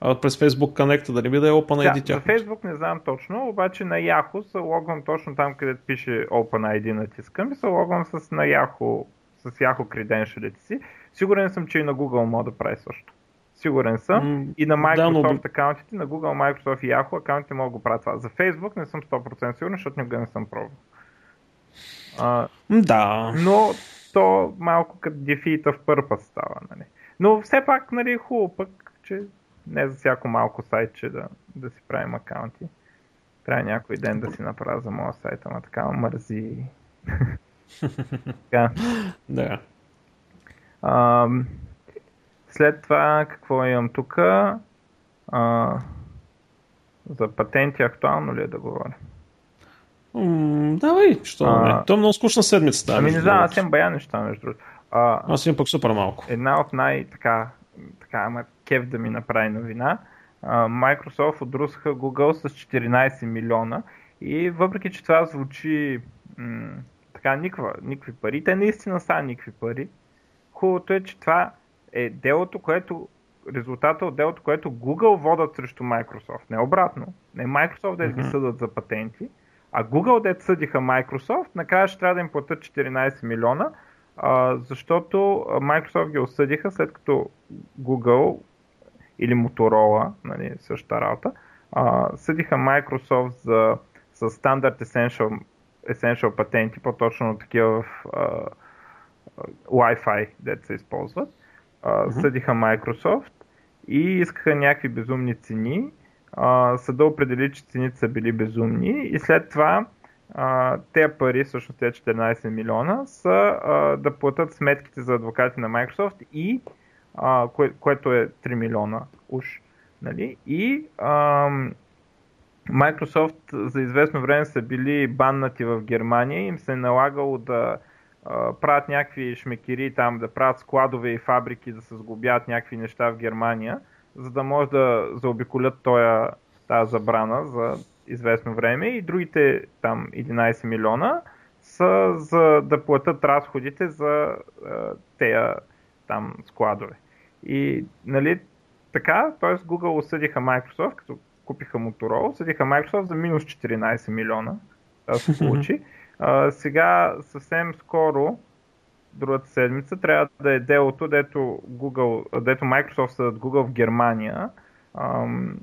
през Facebook Connect, да не би да е OpenID тях. За Facebook не знам точно, обаче на Yahoo се логвам точно там, където пише OpenID натискам и се логвам с на Yahoo, с Yahoo креденшалите си. Сигурен съм, че и на Google мога да прави също. Сигурен съм. Mm, и на Microsoft да, но... акаунтите, на Google, Microsoft и Yahoo акаунтите могат да го правят това. За Facebook не съм 100% сигурен, защото никога не съм пробвал. А, да. Но то малко като дефита в пърпа става. Нали. Но все пак, нали, хубаво пък, че не за всяко малко сайтче да, да си правим акаунти. Трябва някой ден да си направя за моя сайт, ама така мързи. [laughs] така. Да. А, след това, какво имам тук? за патенти актуално ли е да говоря? Mm, давай, що а, не? То е много скучна седмица. Да, ами не знам, аз имам бая неща, между другото. аз имам пък супер малко. Една от най- така, така ама кев да ми направи новина. Microsoft отрусаха Google с 14 милиона и въпреки, че това звучи м- така никва, никакви пари, те наистина са никакви пари. Хубавото е, че това е делото, което резултата от делото, което Google водат срещу Microsoft. Не обратно. Не Microsoft да ги съдат за патенти, а Google да съдиха Microsoft, накрая ще трябва да им платят 14 милиона, а, защото Microsoft ги осъдиха след като Google или Motorola, нали, същата работа, а, съдиха Microsoft за, за Standard Essential, Essential патенти, по-точно такива в а, Wi-Fi, дето се използват. А, съдиха Microsoft и искаха някакви безумни цени. А, съда определи, че цените са били безумни и след това а, тези пари, всъщност тези 14 милиона, са а, да платят сметките за адвокати на Microsoft и а, кое, което е 3 милиона уж. Нали? И а, Microsoft за известно време са били баннати в Германия им се е налагало да правят някакви шмекери там, да правят складове и фабрики, да се сглобят някакви неща в Германия, за да може да заобиколят тоя, тази забрана за известно време и другите там 11 милиона са за да платят разходите за тея там складове. И нали, така, т.е. Google осъдиха Microsoft, като купиха Motorola, осъдиха Microsoft за минус 14 милиона. Това се получи. А, сега съвсем скоро, другата седмица, трябва да е делото, дето, Google, дето Microsoft съдат Google в Германия, ам,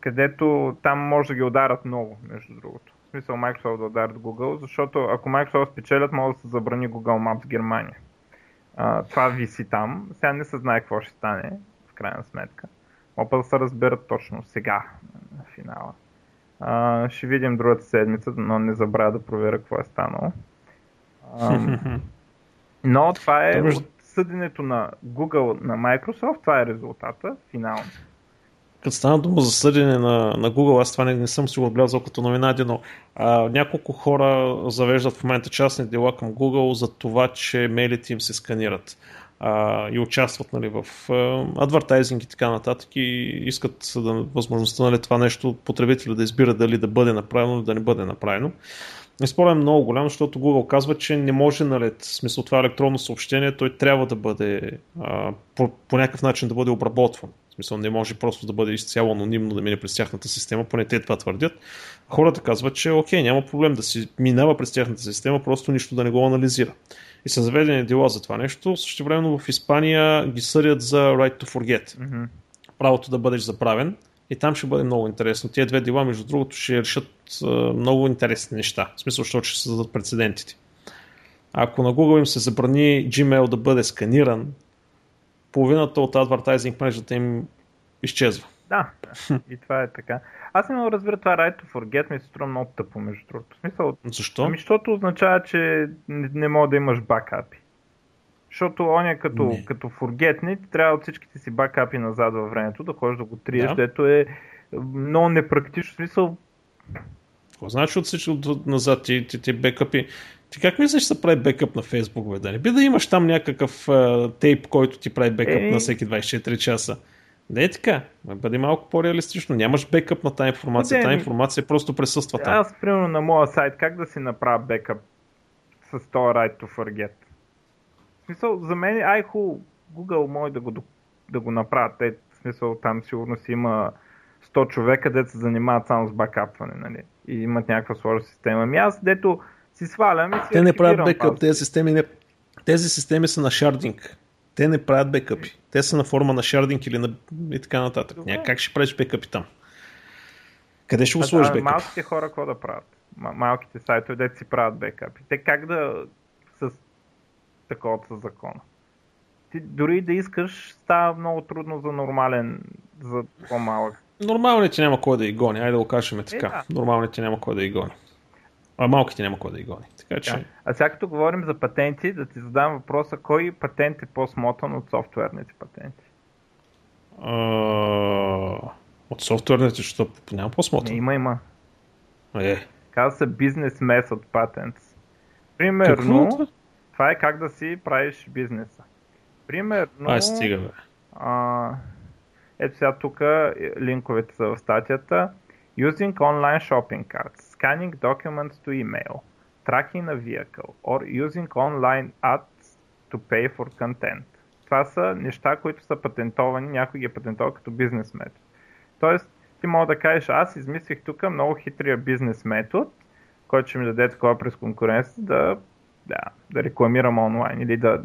където там може да ги ударят много, между другото. В смисъл Microsoft да ударят Google, защото ако Microsoft спечелят, може да се забрани Google Maps в Германия. А, това виси там. Сега не се знае какво ще стане, в крайна сметка. Опа да се разберат точно сега, на финала. А, ще видим другата седмица, но не забравя да проверя какво е станало. А, [laughs] но това е от съденето на Google на Microsoft, това е резултата, финално. Като стана дума за съдене на, на Google, аз това не, не съм си го отбелязал като новина, но а, няколко хора завеждат в момента частни дела към Google за това, че мейлите им се сканират а, и участват нали, в адвертайзинг и така нататък и искат да, възможността нали, това нещо потребителя да избира дали да бъде направено или да не бъде направено. И според е много голям, защото Google казва, че не може, нали, в смисъл това електронно съобщение, той трябва да бъде а, по, по някакъв начин да бъде обработван. В смисъл не може просто да бъде изцяло анонимно да мине през тяхната система, поне те това твърдят. Хората казват, че окей, няма проблем да си минава през тяхната система, просто нищо да не го анализира. И са заведени дела за това нещо. Също времено в Испания ги съдят за right to forget. Mm-hmm. Правото да бъдеш забравен. И там ще бъде много интересно. Тия две дела, между другото, ще решат много интересни неща. В смисъл, защото ще създадат прецедентите. Ако на Google им се забрани Gmail да бъде сканиран, половината от адвертайзинг мрежата им изчезва. Да, и това е така. Аз не мога да разбера това right to forget ми се струва много тъпо, между другото. Смисъл, Защо? Ами, защото означава, че не, не мога да имаш бакапи. Защото оня като, не. като forgetne, трябва от всичките си бакапи назад във времето да ходиш да го триеш, да. дето е много непрактично. Смисъл, какво значи от всичко назад ти, ти, ти бекъпи? Ти как мислиш, че се прави бекъп на Фейсбук, бе? Да не би да имаш там някакъв uh, тейп, който ти прави бекъп е... на всеки 24 часа? Не е така. Бъде малко по-реалистично. Нямаш бекъп на тази информация. Тази информация просто присъства там. Аз, примерно, на моя сайт, как да си направя бекъп с този right to forget? В смисъл, за мен, ай Google може да го, да го направят. Те, в смисъл, там сигурно си има 100 човека, дето се занимават само с бакапване, нали? И имат някаква сложна система. Ами аз, дето си свалям и си Те не правят бекъп, тези системи не... Тези системи са на шардинг. Те не правят бекъпи. Те са на форма на шардинг или на... и така нататък. Добре. Как ще правиш бекъпи там? Къде ще го сложиш бекъп? Малките хора какво да правят? Малките сайтове, дете си правят бекъпи. Те как да с такова с закона? Ти дори да искаш, става много трудно за нормален, за по-малък. Нормалните няма кой да ги гони, айде да го кажем така. Е, да. Нормалните няма кой да ги гони. А малките няма кой да ги гони. Така, че... да. А сега като говорим за патенти, да ти задам въпроса, кой патент е по-смотан от софтуерните патенти? А... От софтуерните, защото няма по-смотан. Не, има, има. Е. Казва се Business Method Patents. Примерно, Какво? това е как да си правиш бизнеса. Примерно... Ай, стига, бе. А, ето сега тук линковете са в статията. Using online shopping carts, scanning documents to email, tracking a vehicle or using online ads to pay for content. Това са неща, които са патентовани, някой ги е патентовал като бизнес метод. Тоест, ти мога да кажеш, аз измислих тук много хитрия бизнес метод, който ще ми даде такова през конкуренция да, да, да рекламирам онлайн или да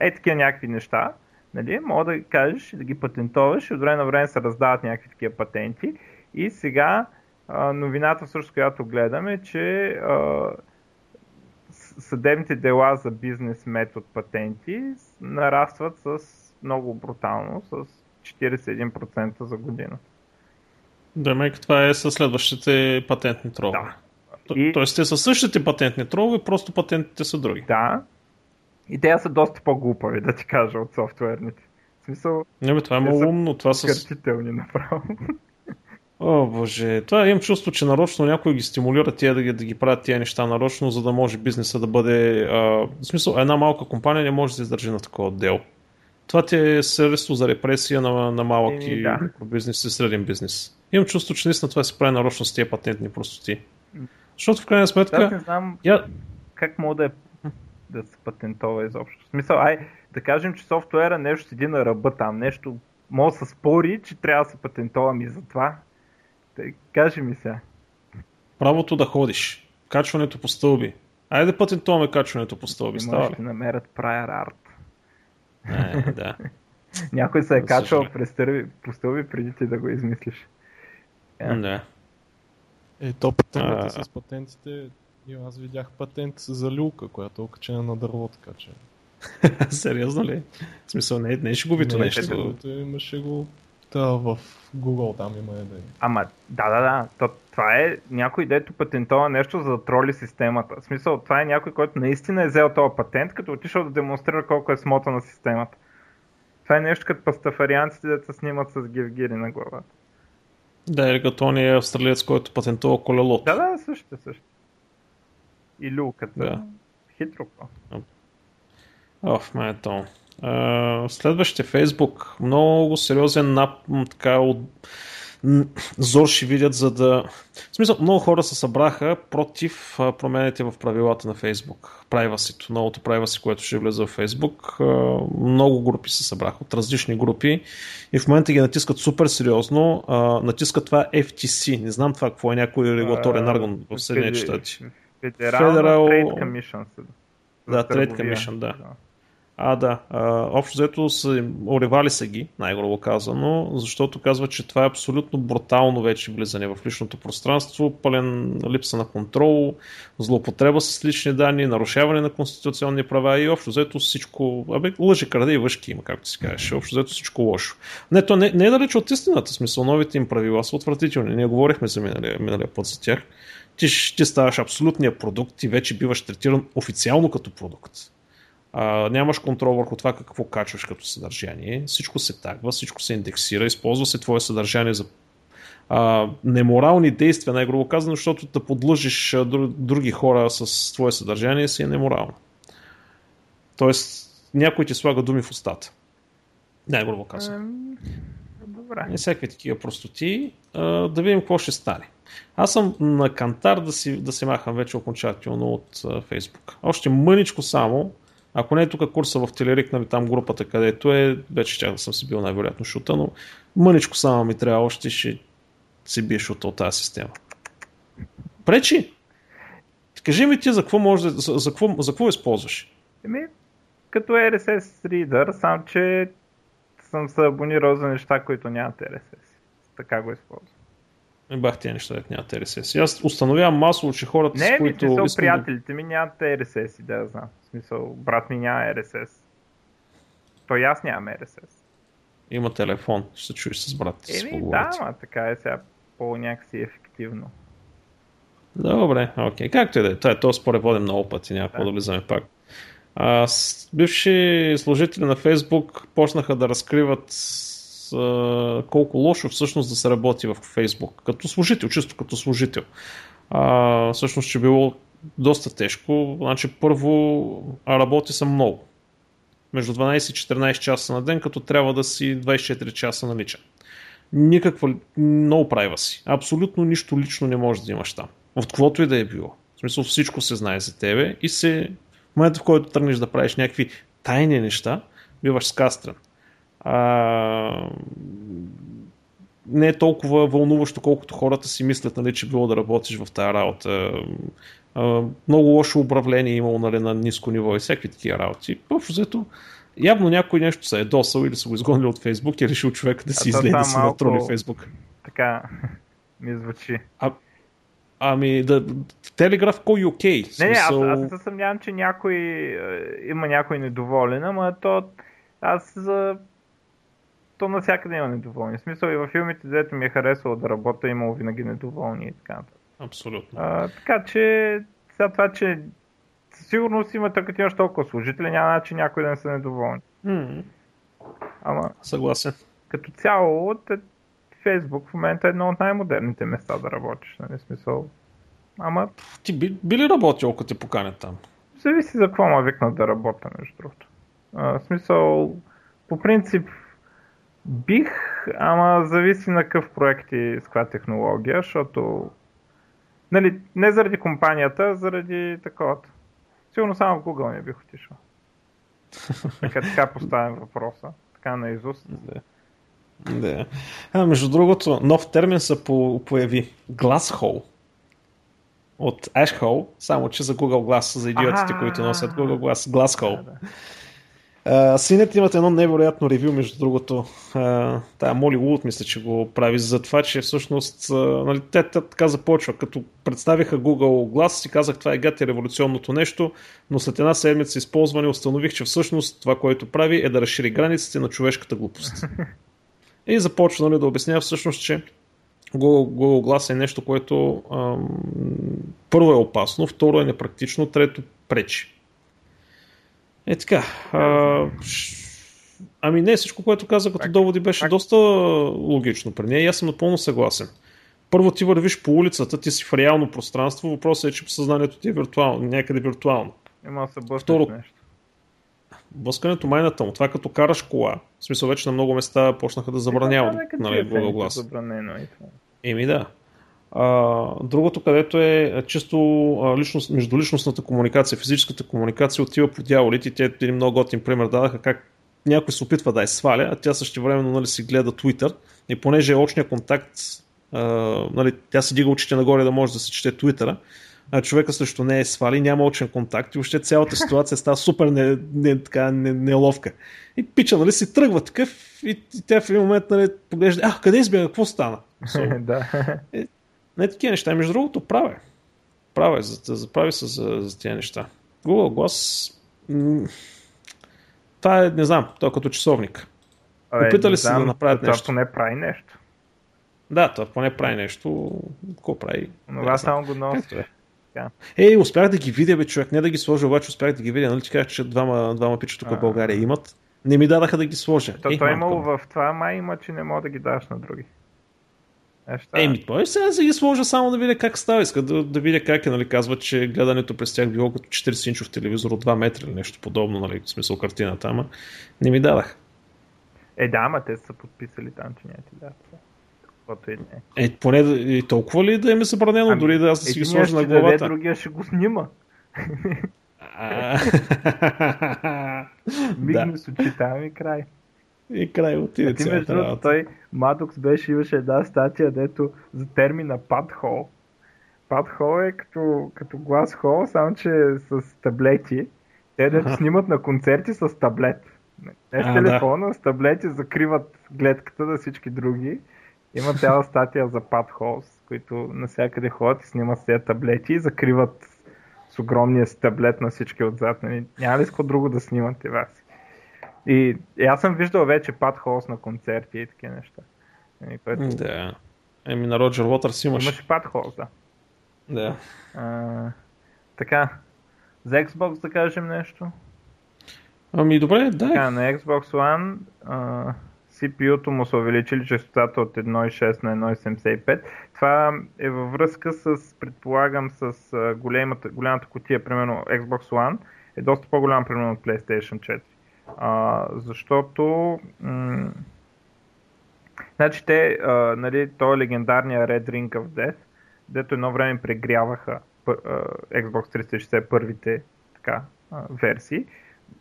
е такива някакви неща, нали, мога да кажеш да ги патентоваш и от време на време се раздават някакви такива патенти и сега а, новината също, която гледаме, е, че а, съдебните дела за бизнес метод патенти нарастват с много брутално, с 41% за година. Демек, това е със следващите патентни тролове. Да. То, и... Тоест те са същите патентни тролове, просто патентите са други. Да. И те са доста по-глупави, да ти кажа, от софтуерните. В смисъл... Не, бе, това е много умно. Това са... Къртителни направо. О, боже. Това имам чувство, че нарочно някой ги стимулира тия да ги, да ги правят тия неща нарочно, за да може бизнеса да бъде... А, в смисъл, една малка компания не може да се издържи на такова отдел. Това ти е средство за репресия на, на малък и да. бизнес и среден бизнес. Имам чувство, че наистина това се прави нарочно с тия патентни простоти. Защото в крайна сметка... Аз не знам я... как мога да, е, [laughs] да се патентова изобщо. В смисъл, ай, да кажем, че софтуера нещо седи на ръба там, нещо може да се спори, че трябва да се патентова ми за това. Кажи ми сега. Правото да ходиш. Качването по стълби. Айде да патентуваме качването по стълби. Не може да намерят prior art. Не, да. [laughs] Някой се е качвал през стълби, по стълби преди ти да го измислиш. Yeah. Да. Е, то патентите а... с патентите, аз видях патент за люлка, която е окачена на дърво, така че... [laughs] Сериозно ли? В смисъл, не, не е шеговито не, нещо. Не, имаше го Та, в Google там има един. Ама, да, да, да. То, това е някой, дето патентова нещо за да троли системата. В смисъл, това е някой, който наистина е взел този патент, като отишъл да демонстрира колко е смота на системата. Това е нещо като пастафарианците, да се снимат с гивгири на главата. Да, или като он е австралиец, който патентува колелото. Да, да, също, също. И люката. Да. Хитро. Оф, ме е Uh, следващите Фейсбук, много сериозен нап, така, от, зор ще видят, за да... В смисъл, много хора се събраха против промените в правилата на Фейсбук. Privacy, новото privacy, което ще влезе в Фейсбук. Много групи се събраха от различни групи и в момента ги натискат супер сериозно. Натискат това FTC. Не знам това какво е някой регулаторен орган в Съединените щати. Федерал Trade Commission. Да, Trade Commission, да. А, да. А, общо взето са, оревали са ги, най-грубо казано, защото казва, че това е абсолютно брутално вече влизане в личното пространство, пълен липса на контрол, злоупотреба с лични данни, нарушаване на конституционни права и общо взето всичко, абе, лъжи, краде и въшки има, както си кажеш. Общо взето всичко лошо. Не, то не, не е далеч от истината, смисъл, новите им правила са отвратителни. Ние говорихме за миналия, миналия път за тях. Ти, ти ставаш абсолютния продукт и вече биваш третиран официално като продукт а, нямаш контрол върху това какво качваш като съдържание. Всичко се тагва, всичко се индексира, използва се твое съдържание за а, неморални действия, най-грубо казано, защото да подлъжиш други хора с твое съдържание си е неморално. Тоест, някой ти слага думи в устата. Най-грубо казано. Добре. И всякакви такива простоти. А, да видим какво ще стане. Аз съм на кантар да си, да си махам вече окончателно от а, Фейсбук. Още мъничко само ако не е тук курса в Телерик, нали, там групата където е, вече ще да съм си бил най-вероятно шута, но мъничко само ми трябва още ще си бие шута от тази система. Пречи! Кажи ми ти за какво може за, за, какво, за какво използваш? Еми, като RSS Reader, сам че съм се абонирал за неща, които нямат RSS. Така го използвам. Не бах тия неща, да нямат RSS. Аз установявам масово, че хората, не, с които... Не, смисъл, приятелите ми нямат RSS, да знам. В смисъл, брат ми няма RSS. Той аз нямам RSS. Има телефон, ще се чуеш с брат. Еми, да, ма така е сега по-някакси ефективно. Добре, окей. Okay. Както и да е. Това е то според водим много пъти, няма да. да влизаме пак. А, бивши служители на Фейсбук почнаха да разкриват колко лошо всъщност да се работи в Фейсбук. Като служител, чисто като служител. А, всъщност ще било доста тежко. Значи първо работи са много. Между 12 и 14 часа на ден, като трябва да си 24 часа наличен. Никаква, много прайва си. Абсолютно нищо лично не може да имаш там. От каквото и да е било. В смисъл всичко се знае за тебе и се в момента в който тръгнеш да правиш някакви тайни неща, биваш скастрен а, не е толкова вълнуващо, колкото хората си мислят, нали, че било да работиш в тази работа. А, много лошо управление имало нали, на ниско ниво и всякакви такива работи. Общо взето, явно някой нещо се е досал или са го изгонили от Фейсбук и е решил човека да си излезе да си натроли Фейсбук. Така [laughs] ми звучи. А, Ами, да, Телеграф кой окей. Okay, не, смисъл... не, аз, аз се съмнявам, че някой има някой недоволен, ама то аз за то навсякъде има недоволни. В смисъл и във филмите, където ми е харесало да работя, имало винаги недоволни и така нататък. Абсолютно. А, така че, сега това, че със сигурност има така имаш толкова служители, няма начин някой да не са недоволни. Mm. Ама, Съгласен. Като цяло, те, Фейсбук в момента е едно от най-модерните места да работиш. Нали? Смисъл. Ама... Ти би, би ли работил, ако те поканят там? Зависи за какво ме викнат да работя, между другото. А, в смисъл, по принцип, Бих, ама зависи на какъв проект и с каква технология, защото нали, не заради компанията, заради таковата. Сигурно само в Google не бих отишъл. Така, така поставям въпроса. Така на изуст. Да. Да. А, между другото, нов термин се по- появи. Glasshole. От Ashhole, само че за Google Glass, за идиотите, които носят Google Glass. Glasshole. Да, да. Синет имат едно невероятно ревю, между другото. Uh, тая Моли Луд мисля, че го прави за това, че всъщност uh, нали, те така започва. Като представиха Google Glass, си казах това е гати революционното нещо, но след една седмица използване установих, че всъщност това, което прави е да разшири границите на човешката глупост. И започва нали, да обяснява всъщност, че Google, Google Glass е нещо, което ам, първо е опасно, второ е непрактично, трето пречи. Е така. А, ами не, всичко, което каза като доводи беше доста логично при нея и аз съм напълно съгласен. Първо ти вървиш по улицата, ти си в реално пространство, въпросът е, че съзнанието ти е виртуално, някъде виртуално. Има се Второ... нещо. Блъскането майната му, това като караш кола. В смисъл вече на много места почнаха да забраняват нали, Google Glass. Забранено и това. Еми да. А, другото, където е чисто а, личност, междуличностната комуникация, физическата комуникация отива по дяволите. Те един много готин пример дадаха как някой се опитва да я сваля, а тя също времено нали, си гледа Twitter и понеже е очния контакт, а, нали, тя си дига очите нагоре да може да се чете Twitter, а човека срещу нея е свали, няма очен контакт и въобще цялата ситуация става супер не, не, така, не, неловка. И пича, нали, си тръгва такъв и, и тя в един момент нали, поглежда, а, къде избяга, какво стана? [laughs] So, да. Е, не такива неща. Между другото, правя. Правя, за, за, прави се за, за тези неща. Google Glass м- това е, не знам, то е като часовник. Абе, Опитали се да направят това нещо. поне прави нещо. Да, това поне прави нещо. Какво прави? Това Не знам. само го носи. Както е. Ей, успях да ги видя, бе, човек. Не да ги сложа, обаче успях да ги видя. Нали ти кажа, че двама, двама пича тук в България имат. Не ми дадаха да ги сложа. То, Ей, той е мамка имало в това, май има, че не мога да ги даш на други. Неща. Еми, той сега си ги сложа само да видя как става. Иска да, да видя как е, нали, казва, че гледането през тях било като 40-инчов телевизор от 2 метра или нещо подобно, нали, в смисъл картината, ама не ми дадах. Е, да, ама те са подписали там, че няма ти да. Каквото и да е. Е, поне и толкова ли да им е забранено, Ами, дори да аз да си ги сложа на ще даде, главата? другия ще го снима. [laughs] Мигни да, с очите, ами край. И край отиде ти между другото, той Maddox беше, имаше една статия, дето за термина падхол. Падхол е като, като глас хол, само че с таблети. Те дето снимат на концерти с таблет. Не с телефона, с таблети закриват гледката на всички други. Има цяла статия за падхолс, които навсякъде ходят и снимат тези таблети и закриват с огромния си таблет на всички отзад. Нали? Няма ли с друго да снимат и вас? И, и аз съм виждал вече пад холс на концерти и такива неща. И, което... Да. Еми на Роджер Уотърс имаш. Имаше пад холс, да. Да. А, така, за Xbox да кажем нещо. Ами добре, дай. Така, на Xbox One а, CPU-то му са увеличили частотата от 1.6 на 1.75. Това е във връзка с, предполагам, с големата, голямата котия, примерно Xbox One е доста по-голям, примерно от PlayStation 4. А, защото м- значи те, а, нали, то е легендарния Red Ring of Death, дето едно време прегряваха пър- а, Xbox 360 първите така, а, версии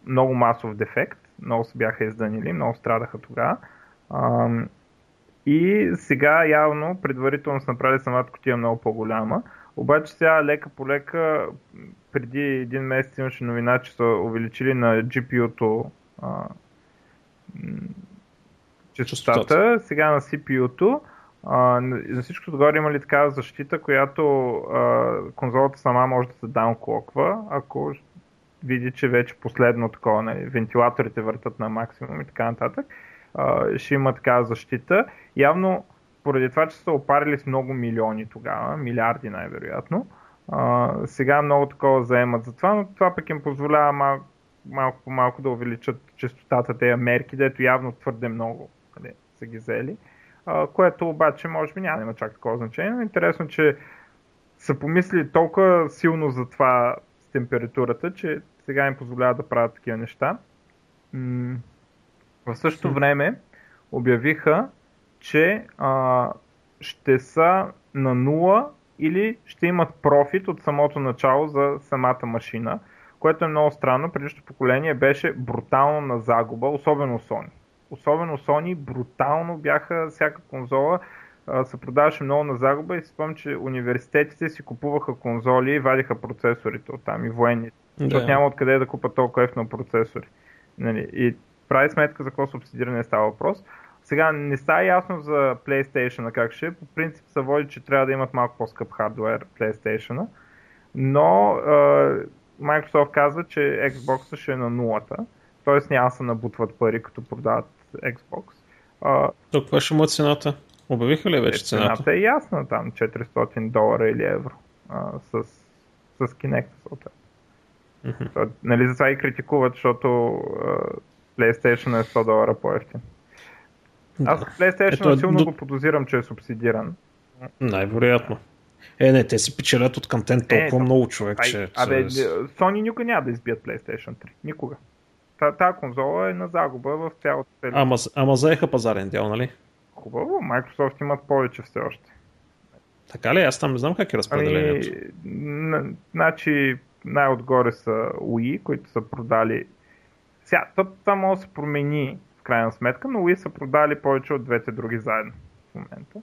много масов дефект, много се бяха изданили, много страдаха тогава. И сега явно предварително са направили самата котия много по-голяма, обаче сега лека по лека, преди един месец имаше новина, че са увеличили на GPU-то а, частотата, сега на CPU-то. А, на на всичко отгоре има ли такава защита, която а, конзолата сама може да се даунклоква, ако види, че вече последно такова, нали, вентилаторите въртат на максимум и така нататък, а, ще има такава защита. Явно, поради това, че са опарили с много милиони тогава, милиарди най-вероятно, а, сега много такова заемат за това, но това пък им позволява мал, малко по малко да увеличат частотата тези мерки, дето явно твърде много къде са ги взели, а, което обаче може би няма да има чак такова значение, но интересно, че са помислили толкова силно за това с температурата, че сега им позволява да правят такива неща. М- в същото време обявиха, че а, ще са на нула или ще имат профит от самото начало за самата машина, което е много странно. Предишното поколение беше брутално на загуба, особено Sony. Особено Sony брутално бяха всяка конзола се продаваше много на загуба и си спомням, че университетите си купуваха конзоли и вадиха процесорите от там и военните. Защото няма откъде да купат толкова ефтно процесори. Нали? И прави сметка за какво субсидиране става въпрос. Сега не става ясно за PlayStation как ще е. По принцип се води, че трябва да имат малко по-скъп хардвер PlayStation, но е, Microsoft казва, че Xbox ще е на нулата. Тоест няма се набутват пари, като продават Xbox. А, То каква ще му е цената? Обявиха ли вече цената? Цената е ясна там, 400 долара или евро а, с, с Kinect съответно. Мгм. То, нали за това и критикуват, защото а, PlayStation е 100 долара по-ефтин. Аз. PlayStation Ето, силно до- го подозирам, че е субсидиран. Най-вероятно. Е, не, те си печелят от контент толкова то- много човек, Ай, че... абе, Sony никога няма да избият PlayStation 3. Никога. Та, конзола е на загуба в цялото. Ама, ама заеха пазарен дял, нали? Хубаво, Microsoft имат повече все още. Така ли? Аз там не знам как е разпределението. Ами, значи най-отгоре са Wii, които са продали. Сега, това може да се промени крайна сметка, но Wii са продали повече от двете други заедно в момента.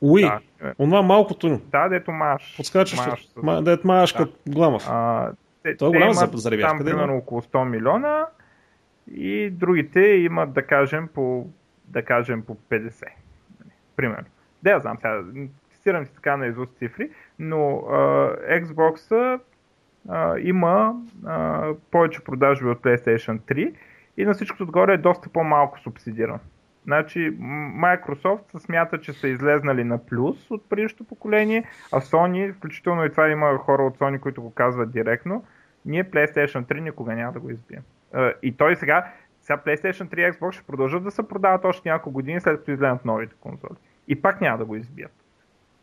Уи, да. онова малкото. Да, дето маш. Подскачаш, маш, ма, дето маш да. като гламав. А, те, Той е голям за заребявка. Там примерно около 100 милиона и другите имат да кажем по, да кажем по 50. Примерно. Да, я знам сега, цитирам си така на изуст цифри, но а, Xbox а, има а, повече продажби от PlayStation 3 и на всичкото отгоре е доста по-малко субсидиран. Значи Microsoft се смята, че са излезнали на плюс от предишното поколение, а Sony, включително и това има хора от Sony, които го казват директно, ние PlayStation 3 никога няма да го избием. И той сега, сега PlayStation 3 и Xbox ще продължат да се продават още няколко години след като излезнат новите конзоли. И пак няма да го избият.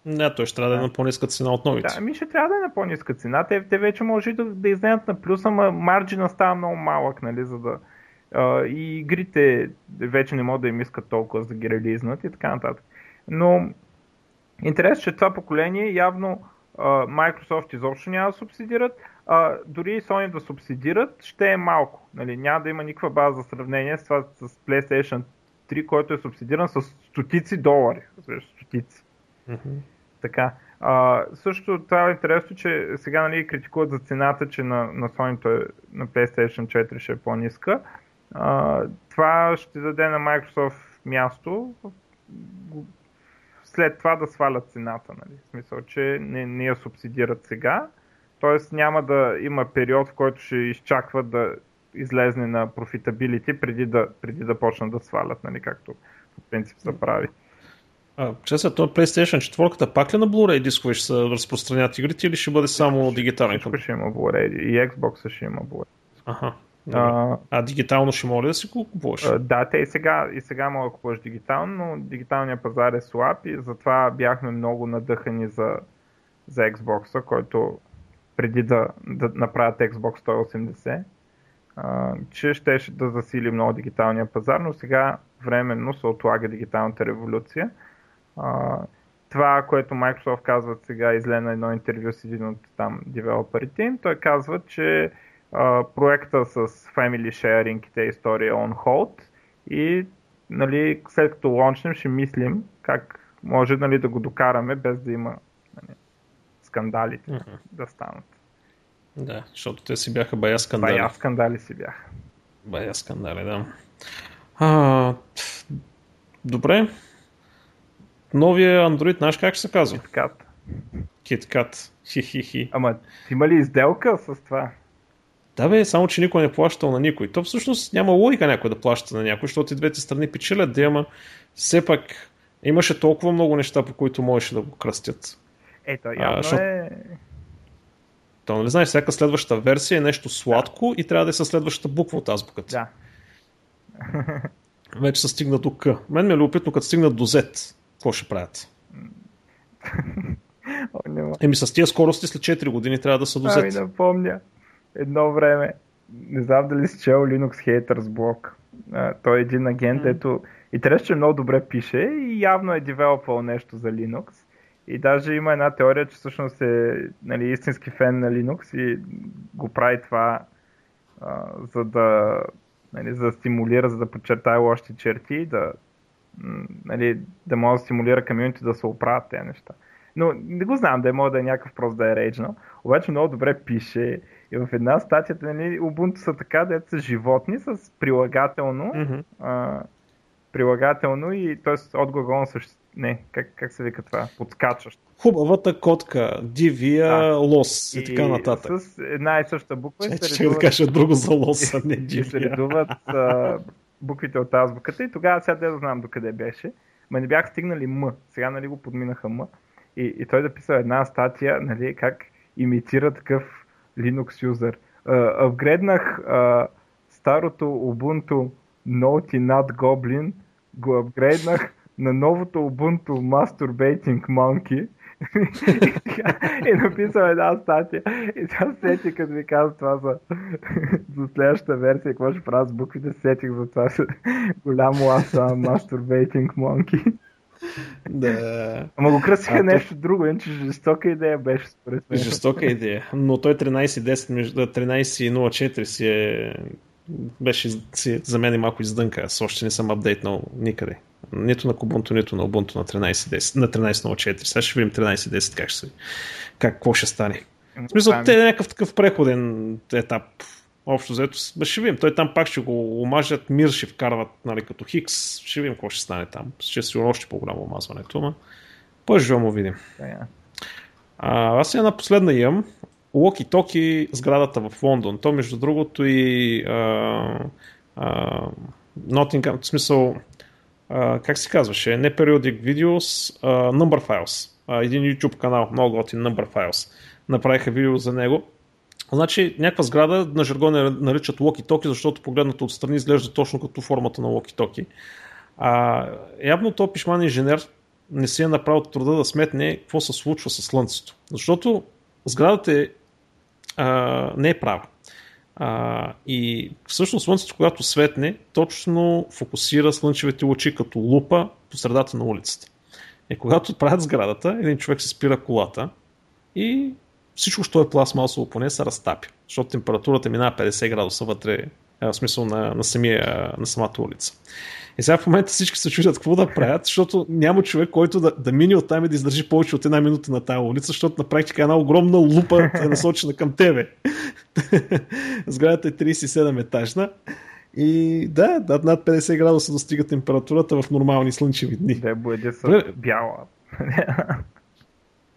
Не, той ще трябва да е на по-ниска цена от новите. Да, ми ще трябва да е на по-ниска цена. Те, те вече може да, да излезнат на плюс, ама марджина става много малък, нали, за да, и игрите вече не могат да им искат толкова за да ги релизнат и така нататък. Но интересно, че това поколение явно Microsoft изобщо няма да субсидират, а, дори и Sony да субсидират, ще е малко. Нали, няма да има никаква база за сравнение с това с PlayStation 3, който е субсидиран с стотици долари. Стотици. Mm-hmm. Така. А, също това е интересно, че сега нали, критикуват за цената, че на, на Sony е, на PlayStation 4 ще е по-ниска. А, това ще даде на Microsoft място след това да свалят цената. Нали? В смисъл, че не, не я субсидират сега. Тоест няма да има период, в който ще изчакват да излезне на профитабилити преди да, преди да почнат да свалят, нали, както по принцип се прави. А, честно, това PlayStation 4 пак ли на Blu-ray дискове ще се разпространят игрите или ще бъде само дигитален? Всичко ще има Blu-ray и Xbox ще има Blu-ray. Ага. А, а дигитално ще може да си го купуваш? Да, те и сега, и сега мога да купуваш дигитално, но дигиталният пазар е слаб и затова бяхме много надъхани за, за Xbox, който преди да, да направят Xbox 180, а, че ще да засили много дигиталния пазар, но сега временно се отлага дигиталната революция. А, това, което Microsoft казват сега, изле на едно интервю с един от там девелоперите им, той казва, че проекта с Family Sharing и те история е on hold и нали, след като лончнем ще мислим как може нали, да го докараме без да има нали, скандалите uh-huh. да станат. Да, защото те си бяха бая скандали. Бая скандали си бяха. Бая скандали, да. А, добре. Новия Android, знаеш как ще се казва? KitKat. KitKat. Хи-хи-хи. Ама, има ли изделка с това? Да бе, само че никой не плащал на никой. То всъщност няма логика някой да плаща на някой, защото и двете страни печелят, да ама все пак имаше толкова много неща, по които можеше да го кръстят. Ето, явно а, защото... е... То, нали знаеш, всяка следваща версия е нещо сладко да. и трябва да е със следващата буква от азбуката. Да. [laughs] Вече са стигна до К. Мен ми е любопитно, като стигнат до Z, какво ще правят? [laughs] Еми с тия скорости след 4 години трябва да са до Z. Ами да помня едно време, не знам дали си чел Linux Haters Blog. А, той е един агент, mm. ето и трябва, че много добре пише и явно е девелопвал нещо за Linux. И даже има една теория, че всъщност е нали, истински фен на Linux и го прави това а, за да нали, за да стимулира, за да подчертае лошите черти, да, нали, да може да стимулира комьюнити да се оправят тези неща. Но не го знам, да е може да е някакъв просто да е рейджнал. Обаче много добре пише и в една статия, нали, Ubuntu са така, дето са животни с прилагателно, mm-hmm. а, прилагателно и т.е. отглаголно също. Не, как, как се вика това? Подскачащ. Хубавата котка, дивия да. лос и, и така нататък. С една и съща буква. Че, ще редуват... да кажа друго за лоса, не дивия. [laughs] И се редуват а, буквите от азбуката и тогава сега да знам докъде беше. Ма не бях стигнали М. Сега нали го подминаха М. И, и той да писал една статия, нали, как имитира такъв Linux юзер. Апгрейднах старото Ubuntu Naughty Nut Goblin, го апгрейднах на новото Ubuntu Masturbating Monkey [laughs] и написал една статия. И сега сетих, като ви каза това за, [laughs] за следващата версия, какво ще правя с буквите, сетих за това [laughs] голямо аз Masturbating Monkey. Да. Ама го кръсиха а, нещо то... друго, иначе жестока идея беше според мен. Жестока идея, но той 13.10 между 13.04 си е беше си, за мен е малко издънка. Аз още не съм апдейтнал никъде. Нито на Kubuntu, нито на Ubuntu на 13.10, на 13.04. Сега ще видим 13.10 как ще как, какво ще стане. В смисъл, те е някакъв такъв преходен етап. Общо взето, ще видим. Той там пак ще го омажат, мир ще вкарват, нали, като Хикс. Ще видим какво ще стане там. Ще си още по-голямо омазването, но по-живо му видим. А, аз една последна имам. Локи Токи сградата в Лондон. То, между другото, и Nottingham, в смисъл, а, как се казваше, не Periodic Videos, а, Number Files. А, един YouTube канал, много готин Number Files. Направиха видео за него. Значи, някаква сграда на жаргон наричат Локи Токи, защото погледнато отстрани изглежда точно като формата на Локи Токи. А, явно то пишман инженер не си е направил труда да сметне какво се случва с Слънцето. Защото сградата е а, не е права. А, и всъщност Слънцето, когато светне, точно фокусира слънчевите лъчи като лупа по средата на улицата. И когато отправят сградата, един човек се спира колата и всичко, що е пластмасово поне, се разтапя. Защото температурата минава 50 градуса вътре, в смисъл на, на, самия, на самата улица. И сега в момента всички се чудят какво да правят, защото няма човек, който да, да мине от там и да издържи повече от една минута на тази улица, защото на практика една огромна лупа е насочена към тебе. [laughs] Сградата е 37 етажна. И да, над 50 градуса достига температурата в нормални слънчеви дни. Да, бъде бяла. [laughs]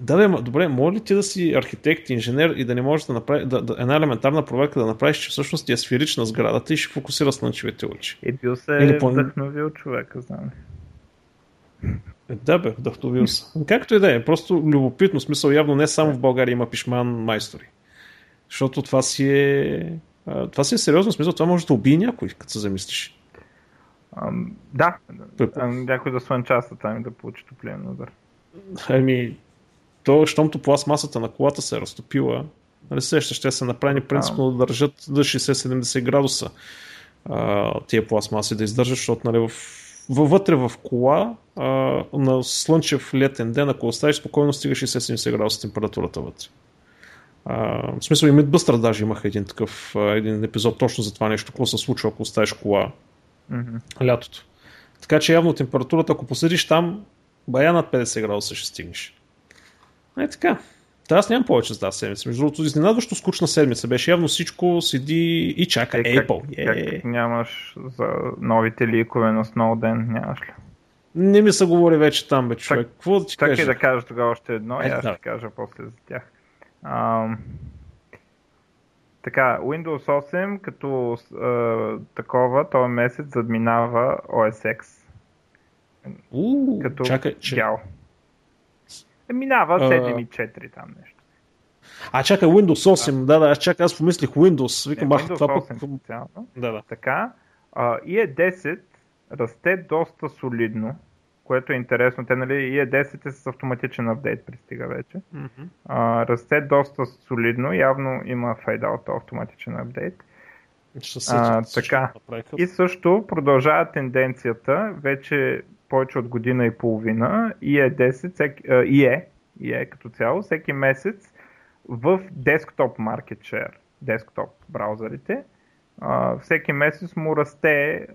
Да, бе, добре, може ли ти да си архитект, инженер и да не можеш да направи да, да, една елементарна проверка да направиш, че всъщност ти е сферична сградата и ще фокусира слънчевите лъчи? И бил се Или по... вдъхновил човека, знам. Е, да бе, вдъхновил се. Както и да е, просто любопитно, смисъл явно не само в България има пишман майстори. Защото това си е това си е сериозно смисъл, това може да убие някой, като се замислиш. Ам, да, някой да там и да получи топлен удар. Ами, то, щомто пластмасата на колата се е разтопила, нали сеща, ще се направени принципно да държат до 60-70 градуса а, тия пластмаси да издържат, защото нали, в, вътре в кола а, на слънчев летен ден, ако оставиш спокойно, стига 60-70 градуса температурата вътре. А, в смисъл и Mythbuster даже имаха един такъв един епизод точно за това нещо, какво се случва, ако оставиш кола mm-hmm. лятото. Така че явно температурата, ако посидиш там, бая над 50 градуса ще стигнеш. Е така. Та аз нямам повече за тази седмица. Между другото, изненадващо скучна седмица беше. Явно всичко седи и чака е, Apple. Как, е. как нямаш за новите ликове на Snowden? Нямаш ли? Не ми се говори вече там, бе, човек. Какво да ти кажа? да кажа тогава още едно е, и аз да. ще кажа после за тях. А, така, Windows 8 като а, такова този месец задминава OS X. У, като чакай, че... дял. Е, минава 7.4 там нещо. А чакай, Windows 8, да, да, аз чакай, аз помислих Windows. Викам, ах, това 8 пък... Да, да. Така, а, IE10 расте доста солидно, което е интересно. Те, нали, IE10 е с автоматичен апдейт пристига вече. Mm-hmm. А, расте доста солидно, явно има фейдаут автоматичен апдейт. А, така. И също продължава тенденцията, вече повече от година и половина и е 10, всеки, и е, и е като цяло, всеки месец в десктоп market share, десктоп браузърите, всеки месец му расте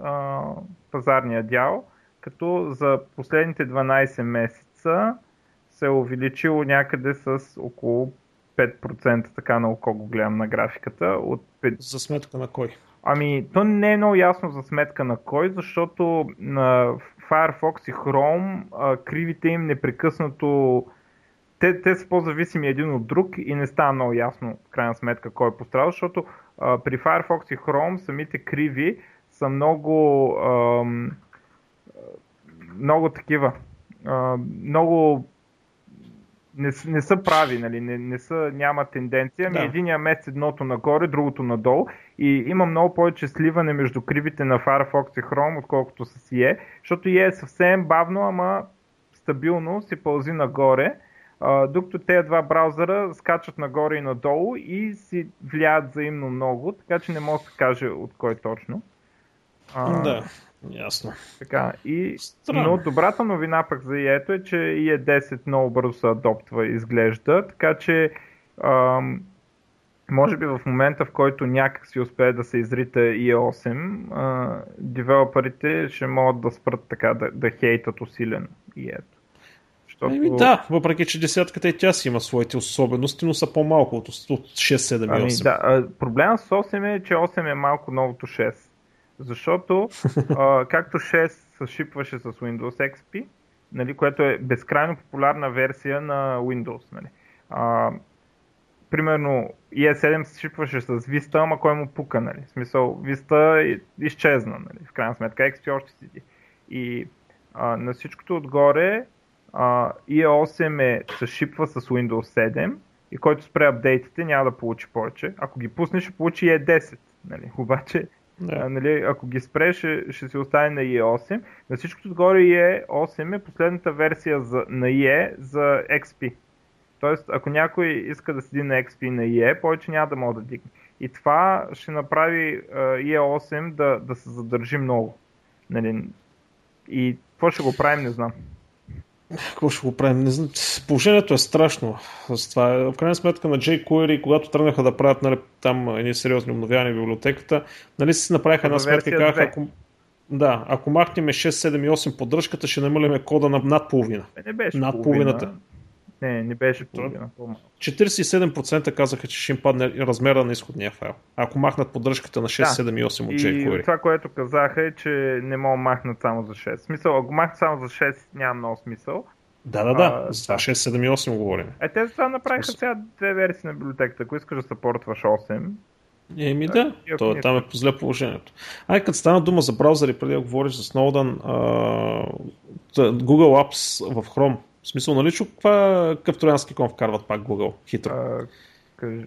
пазарния дял, като за последните 12 месеца се е увеличило някъде с около 5%, така на око го гледам на графиката. От 5... За сметка на кой? Ами, то не е много ясно за сметка на кой, защото на Firefox и Chrome а, кривите им непрекъснато те, те са по-зависими един от друг и не става много ясно в крайна сметка кой е пострадал, защото а, при Firefox и Chrome самите криви са много ам, много такива а, много не, не са прави, нали? не, не са, няма тенденция, ами да. единия месец едното нагоре, другото надолу и има много повече сливане между кривите на Firefox и Chrome, отколкото с IE, защото IE е съвсем бавно, ама стабилно си пълзи нагоре, докато тези два браузъра скачат нагоре и надолу и си влияят взаимно много, така че не може да се каже от кой точно. А, да, ясно. Така, и, но добрата новина пък за ИЕ-то е, че IE 10 много бързо се адоптва и изглежда, така че ам, може би в момента, в който някак си успее да се изрита IE8, девелоперите ще могат да спрат така, да, да хейтат усилено IE-то. Защото... Еми да, въпреки че десятката и тя си има своите особености, но са по-малко от 6, 7 и 8. Ами, да, проблема с 8 е, че 8 е малко новото 6. Защото, [laughs] а, както 6 се шипваше с Windows XP, нали, което е безкрайно популярна версия на Windows. Нали. А, примерно IE7 се шипваше с Vista, ама кой му пука, нали? В смисъл, Vista изчезна, нали? В крайна сметка, XP още седи. И а, на всичкото отгоре uh, IE8 е, се шипва с Windows 7 и който спре апдейтите няма да получи повече. Ако ги пуснеш, ще получи IE10. Нали? [laughs] Обаче, yeah. а, нали, ако ги спреш, ще, ще се остане на IE8. На всичкото отгоре IE8 е последната версия за, на IE за XP. Тоест, ако някой иска да седи на XP на IE, повече няма да може да дигне. И това ще направи uh, IE8 да, да се задържи много. Нали? И какво ще го правим, не знам. Какво ще го правим? Не знам. Положението е страшно. Това. В крайна сметка на jQuery, когато тръгнаха да правят нали, там едни сериозни обновявания в библиотеката, нали си направиха една сметка и казаха, ако, да, ако махнем 6, 7 и 8 поддръжката, ще намалиме кода на над половина. Не беше над половина. Не, не беше половина. 47% казаха, че ще им падне размера на изходния файл. Ако махнат поддръжката на 6, да. 7 и 8 от jQuery. И това, което казаха е, че не мога махнат само за 6. Смисъл, ако махнат само за 6, няма много смисъл. Да, да, да. За това 6, 7 и 8 говорим. Е, те за това направиха Смисъл. сега две версии на библиотеката. Ако искаш да съпортваш 8, Еми да, то, там е по зле положението. Ай, като стана дума за браузъри, преди да говориш за Snowden, Google Apps в Chrome в смисъл, нали чу каква, какъв троянски кон вкарват пак Google? Хитро. А, къж...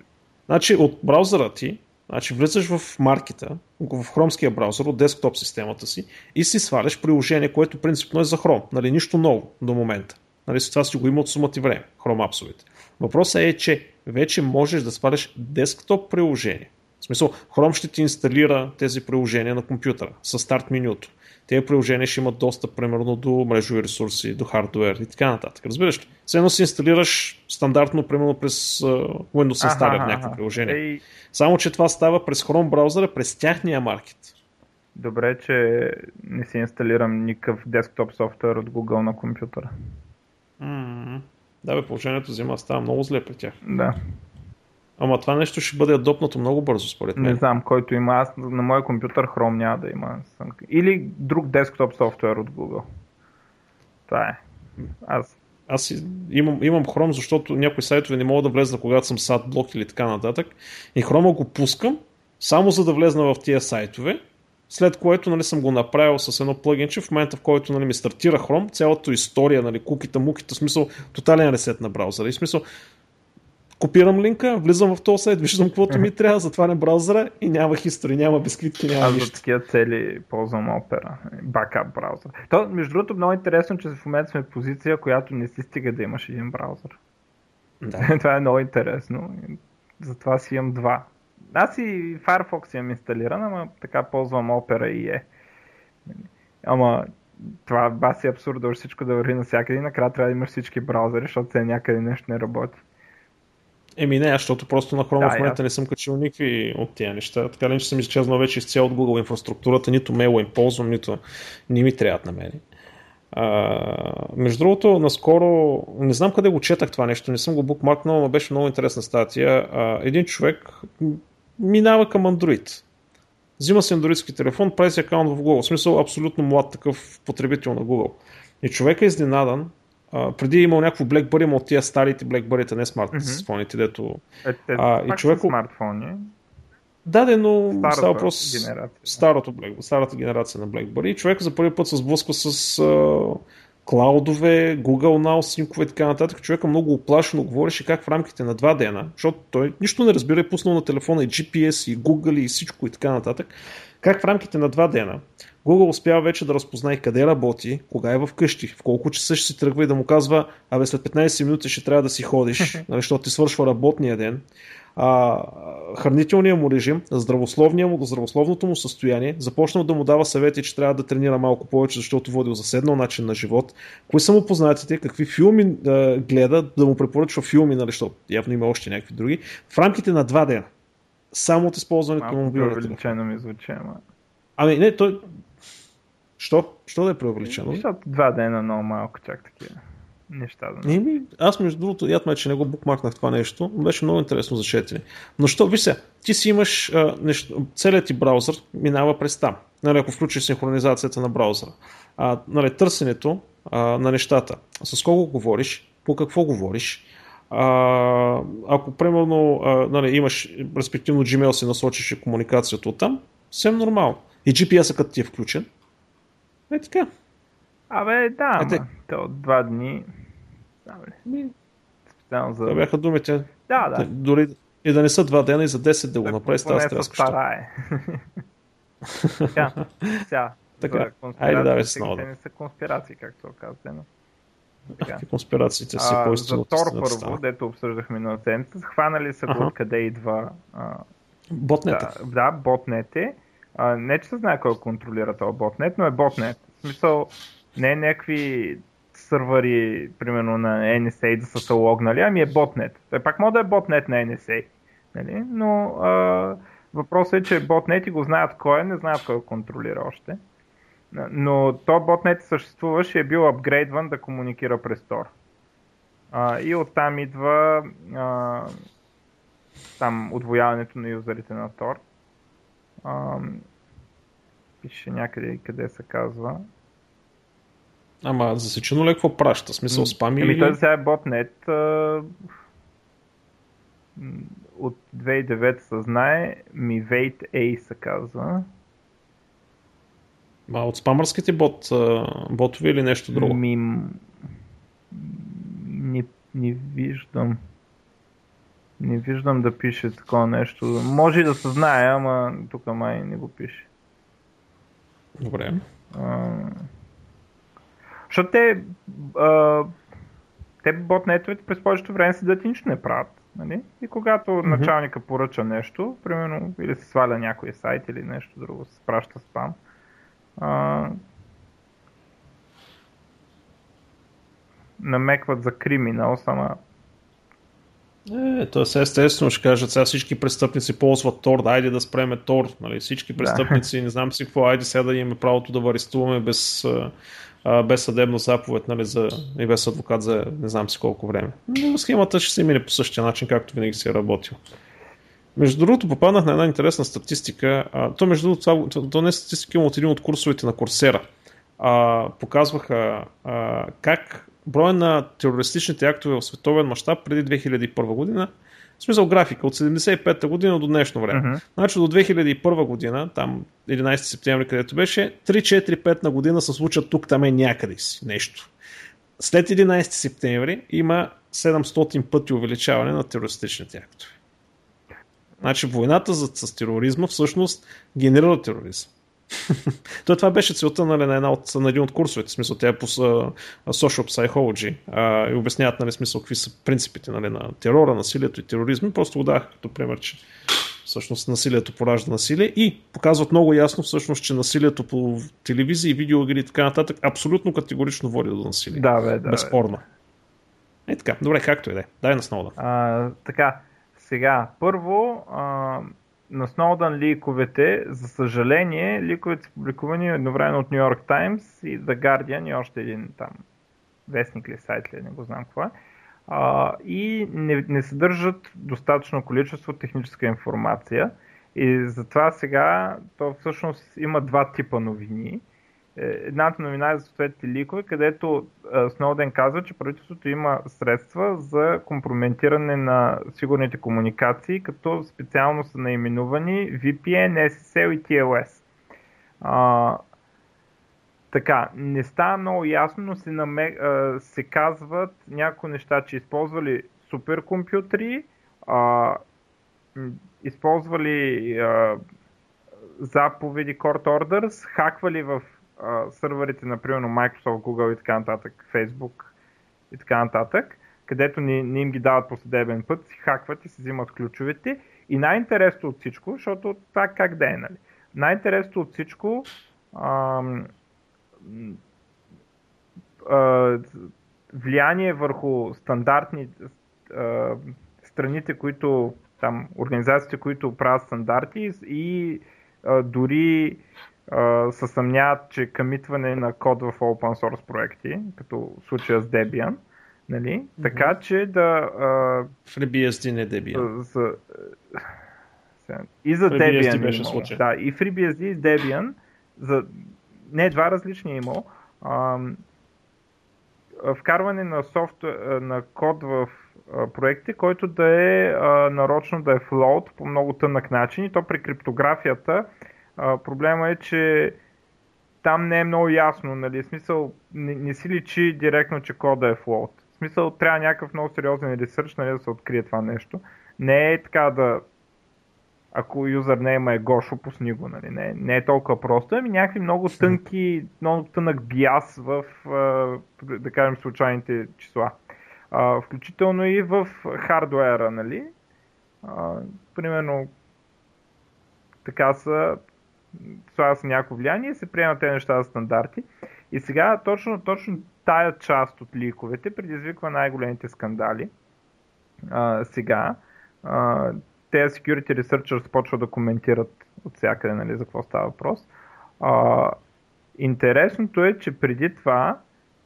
Значи от браузъра ти, значи влизаш в маркета, в хромския браузър от десктоп системата си и си сваляш приложение, което принципно е за Chrome. Нали, нищо ново до момента. Нали, с това си го има от сумата и време, Chrome апсовете. Въпросът е, че вече можеш да сваляш десктоп приложение. В смисъл, Chrome ще ти инсталира тези приложения на компютъра с старт менюто тези приложения ще имат достъп, примерно, до мрежови ресурси, до хардвер и така нататък. Разбираш ли? Все едно си инсталираш стандартно, примерно, през uh, Windows Installer някакво приложение. Ей... Само, че това става през Chrome браузъра, през тяхния маркет. Добре, че не си инсталирам никакъв десктоп софтуер от Google на компютъра. Mm-hmm. Да, бе, положението взима става много зле при тях. Да. Ама това нещо ще бъде адопнато много бързо, според мен. Не знам, който има. Аз на моя компютър Chrome няма да има. Или друг десктоп софтуер от Google. Това е. Аз аз имам, имам Chrome, защото някои сайтове не мога да влезна, когато съм сад блок или така нататък. И Chrome го пускам, само за да влезна в тия сайтове, след което нали, съм го направил с едно плагинче, в момента в който нали, ми стартира Chrome, цялата история, нали, куките, муките, смисъл, тотален ресет на браузъра. И смисъл, копирам линка, влизам в този сайт, виждам каквото ми [laughs] трябва, затварям браузъра и няма хистори, няма бисквитки, няма Аз за такива цели ползвам Opera, бакап браузър. То, между другото, много интересно, че в момента сме в позиция, която не си стига да имаш един браузър. Да. [laughs] Това е много интересно. Затова си имам два. Аз и Firefox имам инсталиран, ама така ползвам Opera и е. Ама това баси абсурдно, всичко да върви навсякъде и накрая трябва да имаш всички браузъри, защото се някъде нещо не работи. Еми не, защото просто на Chrome да, в момента не съм качил никакви от тези неща. Така ли, че съм изчезнал вече изцяло от Google инфраструктурата, нито мейла им ползвам, нито не ми трябват на мен. А, между другото, наскоро, не знам къде го четах това нещо, не съм го букмаркнал, но беше много интересна статия. А, един човек минава към Android. Взима си андроидски телефон, прави си акаунт в Google. В смисъл абсолютно млад такъв потребител на Google. И човек е изненадан, Uh, преди е имал някакво BlackBerry, има от тия старите BlackBerry, не смартфоните, mm-hmm. дето... Е, те, а, и човек... смартфони. Да, де, но старата става въпрос генерация. Старото Black, старата генерация на BlackBerry. И човек за първи път се сблъсква с uh, клаудове, Google Now, симкове и така нататък. Човека много оплашено говореше как в рамките на два дена, защото той нищо не разбира, е пуснал на телефона и GPS, и Google, и всичко и така нататък, как в рамките на два дена Google успява вече да разпознае къде работи, кога е вкъщи, в колко часа ще си тръгва и да му казва, абе след 15 минути ще трябва да си ходиш, нали, защото ти свършва работния ден. А, хранителният му режим, здравословния му, здравословното му състояние, започнал да му дава съвети, че трябва да тренира малко повече, защото водил заседнал начин на живот. Кои са му познатите, какви филми да гледа, да му препоръчва филми, нали, защото явно има още някакви други, в рамките на два дена. Само от използването на мобилния телефон. ми звучи, ама... Ами не, той Що? Що да е преувеличено? Защото два дена много малко чак такива неща. Да. Еми, аз между другото, яд ме, че не го букмаркнах това нещо, беше много интересно за четене. Но що, ви се, ти си имаш а, нещо, целият ти браузър минава през там. Нали, ако включиш синхронизацията на браузъра. А, нали, търсенето а, на нещата. С кого говориш, по какво говориш, а, ако примерно а, нали, имаш, респективно Gmail си насочиш комуникацията от там, съвсем нормално. И GPS-а като ти е включен, е така. Абе, да, е, ама, те от два дни. Ми... Специално за... Това бяха думите. Да, да. Дори и да не са два дена и за 10 да го направи, става стряскащо. Сега, сега. Така, айде давай с ново. не са конспирации, както казвате, но... Така. Конспирациите си по За Тор първо, дето обсъждахме на седмица, хванали са го откъде идва... А, ботнета. Да, да, ботнете. А, не, че се знае кой контролира този ботнет, но е ботнет. Смисъл, не е някакви сървъри, примерно на NSA да са се логнали, ами е ботнет. Той пак може да е ботнет на NSA. Нали? Но а, въпросът е, че ботнети го знаят кой е, не знаят кой го контролира още. Но то ботнет съществуваше и е бил апгрейдван да комуникира през Tor. А, и оттам идва а, там отвояването на юзерите на. А, пише някъде къде се казва. Ама засечено ли е какво праща? Смисъл спами Еми или... той сега е ботнет. От 2009 се знае, ми Wait A се казва. А от спамърските бот, ботове или нещо друго? Ми... Не, не виждам. Не виждам да пише такова нещо. Може и да се знае, ама тук май не го пише. Добре. А... Защото те, а, те ботнетовете през повечето време седят и нищо не правят. Нали? И когато mm-hmm. началника поръча нещо, примерно, или се сваля някой сайт или нещо друго, се праща спам, а, намекват за криминал, сама е, то е естествено ще кажат, сега всички престъпници ползват Тор, да, айде да спреме Тор, нали, всички престъпници, да. не знам си какво, айде сега да имаме правото да арестуваме без, без съдебно заповед, нали, за, и без адвокат за не знам си колко време. Но схемата ще се мине по същия начин, както винаги си е работил. Между другото, попаднах на една интересна статистика. А, то, между другото, това, то, то не е статистика, от един от курсовете на Курсера. А, показваха а, как броя на терористичните актове в световен мащаб преди 2001 година, в смисъл графика от 75-та година до днешно време. Uh-huh. Значи до 2001 година, там 11 септември, където беше, 3-4-5 на година се случат тук, там е някъде си нещо. След 11 септември има 700 пъти увеличаване на терористичните актове. Значи войната с тероризма всъщност генерира тероризъм. Той това беше целта нали, на, една от, на един от курсовете, смисъл, тя е по uh, social psychology uh, и обясняват нали, смисъл, какви са принципите нали, на терора, насилието и тероризма. Просто го дах като пример, че всъщност насилието поражда насилие и показват много ясно всъщност, че насилието по телевизия, видеоигри и така нататък абсолютно категорично води до насилие. Да, бе, да. Безспорно. Бе. Е така, добре, както и да е. Дай на Сноудън. А, така, сега, първо, а, на Сноудън ликовете, за съжаление, ликовете са публикувани едновременно от New York Times и The Guardian и още един там вестник ли, сайт ли, не го знам какво е. А, и не, не съдържат достатъчно количество техническа информация. И затова сега то всъщност има два типа новини. Е, едната новина е за съответните ликове, където Сноуден казва, че правителството има средства за компрометиране на сигурните комуникации, като специално са наименувани VPN, SSL и TLS. А, така, не става много ясно, но се, наме, а, се казват някои неща, че използвали суперкомпютри, а, използвали а, заповеди Court Orders, хаквали в а, сървърите на примерно Microsoft, Google и така нататък, Facebook и така нататък, където не, не им ги дават по съдебен път, си хакват и си взимат ключовете. И най-интересното от всичко, защото това как да е, нали? Най-интересното от всичко ам, а, влияние върху стандартни а, страните, които там, организациите, които правят стандарти и а, дори а, се съмняват, че къмитване на код в open source проекти, като в случая с Debian, нали? Mm-hmm. така че да... А, FreeBSD не Debian. За, и за FreeBSD Debian беше случай. Да, и FreeBSD и Debian, за, не два различни е имал, а, вкарване на, софт, на код в проекти, който да е а, нарочно да е флоут по много тънък начин и то при криптографията а, проблема е, че там не е много ясно, нали, в смисъл не, не си личи директно, че кода е флоут. В смисъл трябва някакъв много сериозен ресърч, нали, да се открие това нещо. Не е така да ако юзернейма е Гошо, пусни го, нали? не, не е толкова просто, ами някакви много тънки, много тънък биас в, да кажем, случайните числа. включително и в хардуера, нали? примерно така са слага се някакво влияние се приемат тези неща за стандарти. И сега точно, точно тая част от ликовете предизвиква най-големите скандали. А, сега а, тези security researchers почват да коментират от всякъде нали, за какво става въпрос. А, интересното е, че преди това,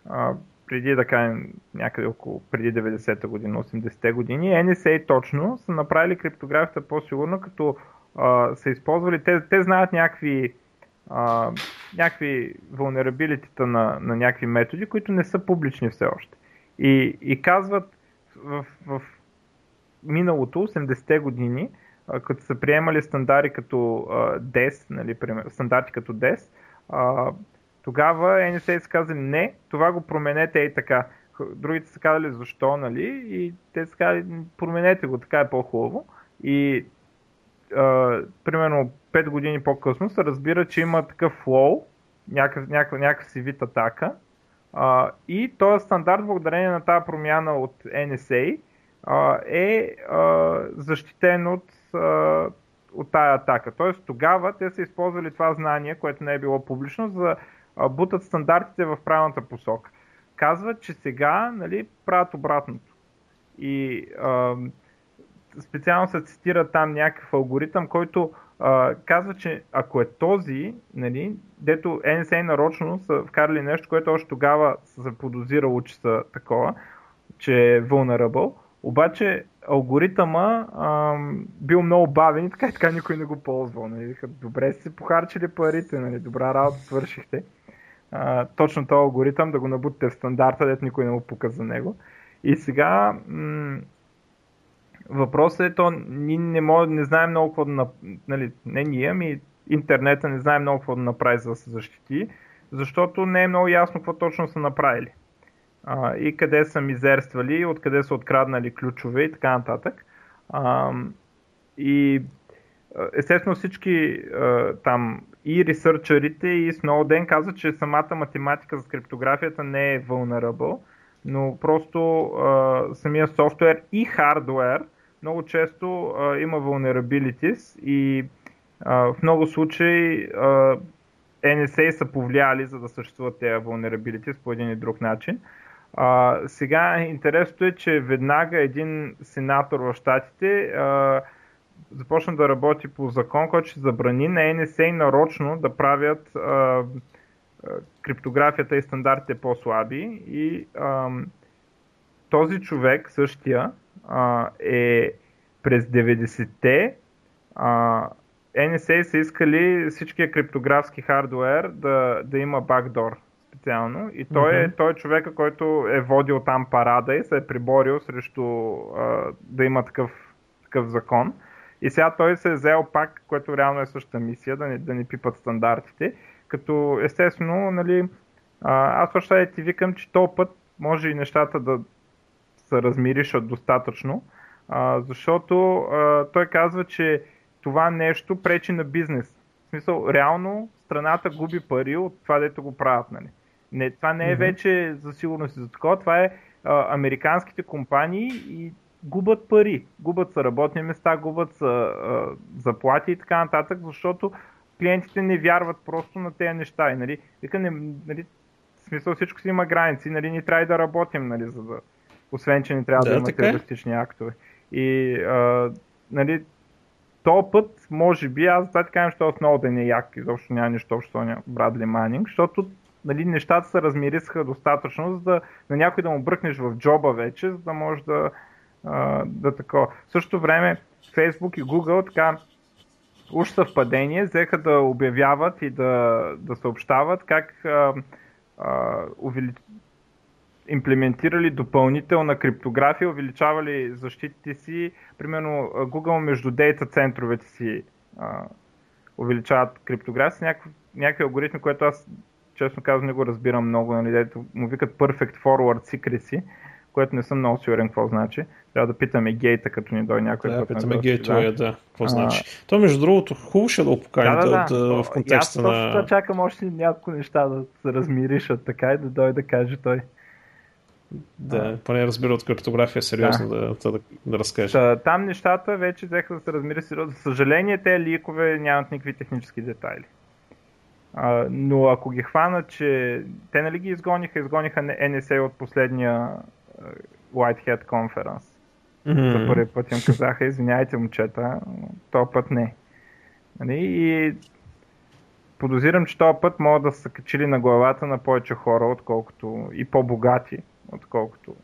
а, преди да кажем някъде около преди 90-та година, 80-те години, NSA точно са направили криптографията по-сигурно, като са използвали, те, те знаят някакви, а, някакви vulnerability на, на някакви методи, които не са публични все още. И, и казват в, в миналото, 80-те години, а, като са приемали стандарти като а, DES, нали, стандарти като DES, а, тогава NSA са казали не, това го променете и така. Другите са казали защо, нали? И те са казали променете го, така е по-хубаво. И а, примерно 5 години по-късно се разбира, че има такъв флоу, някакъв, си вид атака. А, и този стандарт, благодарение на тази промяна от NSA, а, е а, защитен от, а, от тая атака. Тоест тогава те са използвали това знание, което не е било публично, за да бутат стандартите в правилната посока. Казват, че сега нали, правят обратното. И а, специално се цитира там някакъв алгоритъм, който а, казва, че ако е този, нали, дето NSA нарочно са вкарали нещо, което още тогава се подозирало, че са такова, че е vulnerable, обаче алгоритъма а, бил много бавен и така и така никой не го ползвал. Нали. Добре сте похарчили парите, нали. добра работа свършихте. А, точно този алгоритъм да го набутите в стандарта, дето никой не му пука него. И сега м- Въпросът е, то ние не, може, не знаем много какво да нали, не ние, ами интернета не знае много какво да направи за да се защити, защото не е много ясно какво точно са направили. А, и къде са мизерствали, откъде са откраднали ключове и така нататък. А, и естествено всички а, там и ресърчерите и Snowden казват, че самата математика за криптографията не е vulnerable, но просто а, самия софтуер и хардуер много често а, има vulnerabilities и а, в много случаи а, NSA са повлияли за да съществуват тези vulnerabilities по един или друг начин. А, сега интересното е, че веднага един сенатор в Штатите а, започна да работи по закон, който ще забрани на NSA нарочно да правят а, криптографията и стандартите по-слаби и а, този човек, същия, а, е през 90-те а, NSA са искали всичкия криптографски хардуер да, да има бакдор специално и той, mm-hmm. е, той е човека, който е водил там парада и се е приборил срещу а, да има такъв, такъв закон. И сега той се е взел пак, което реално е същата мисия, да не, да не пипат стандартите, като естествено, нали, а, аз още ти викам, че този път може и нещата да, се размиришат достатъчно, а, защото а, той казва, че това нещо пречи на бизнес. В смисъл, реално страната губи пари от това, дето го правят. Нали. Не, това не е mm-hmm. вече за сигурност и за такова, това е а, американските компании и губят пари. Губят са работни места, губят са а, заплати и така нататък, защото клиентите не вярват просто на тези неща. И, нали, вика, не, нали, в смисъл всичко си има граници, нали, ние трябва да работим, нали, за да, освен, че не трябва да, да има е. терористични актове. И а, нали, то път, може би, аз това ти кажа, че отново да не е як, изобщо няма нищо общо с Брадли Манинг, защото нали, нещата се размирисаха достатъчно, за да на някой да му бръкнеш в джоба вече, за да може да, а, да такова. В същото време Facebook и Google така уж съвпадение взеха да обявяват и да, да съобщават как а, а, увели... имплементирали допълнителна криптография, увеличавали защитите си. Примерно Google между дейта центровете си а, увеличават криптография някакви, някакви алгоритми, което аз честно казвам не го разбирам много, нали, дето му викат Perfect Forward Secrecy, което не съм много сигурен какво значи. Трябва да питаме гейта, като ни дойде някой. Да, питаме гейта, да. да, какво а... значи. То, между другото, хубаво ще да го поканим да, да, да, да, в контекста на... Аз чакам още няколко неща да се размиришат така и да дойде да каже той. Да, поне разбира от картография сериозно да, да, да, да, разкаже. Та, там нещата вече взеха да се размири сериозно. За съжаление, те ликове нямат никакви технически детайли. А, но ако ги хванат, че те нали ги изгониха, изгониха NSA от последния Whitehead Conference. Mm-hmm. За първи път им казаха, извиняйте момчета, този път не. Нали? И подозирам, че този път могат да са качили на главата на повече хора, отколкото и по-богати, отколкото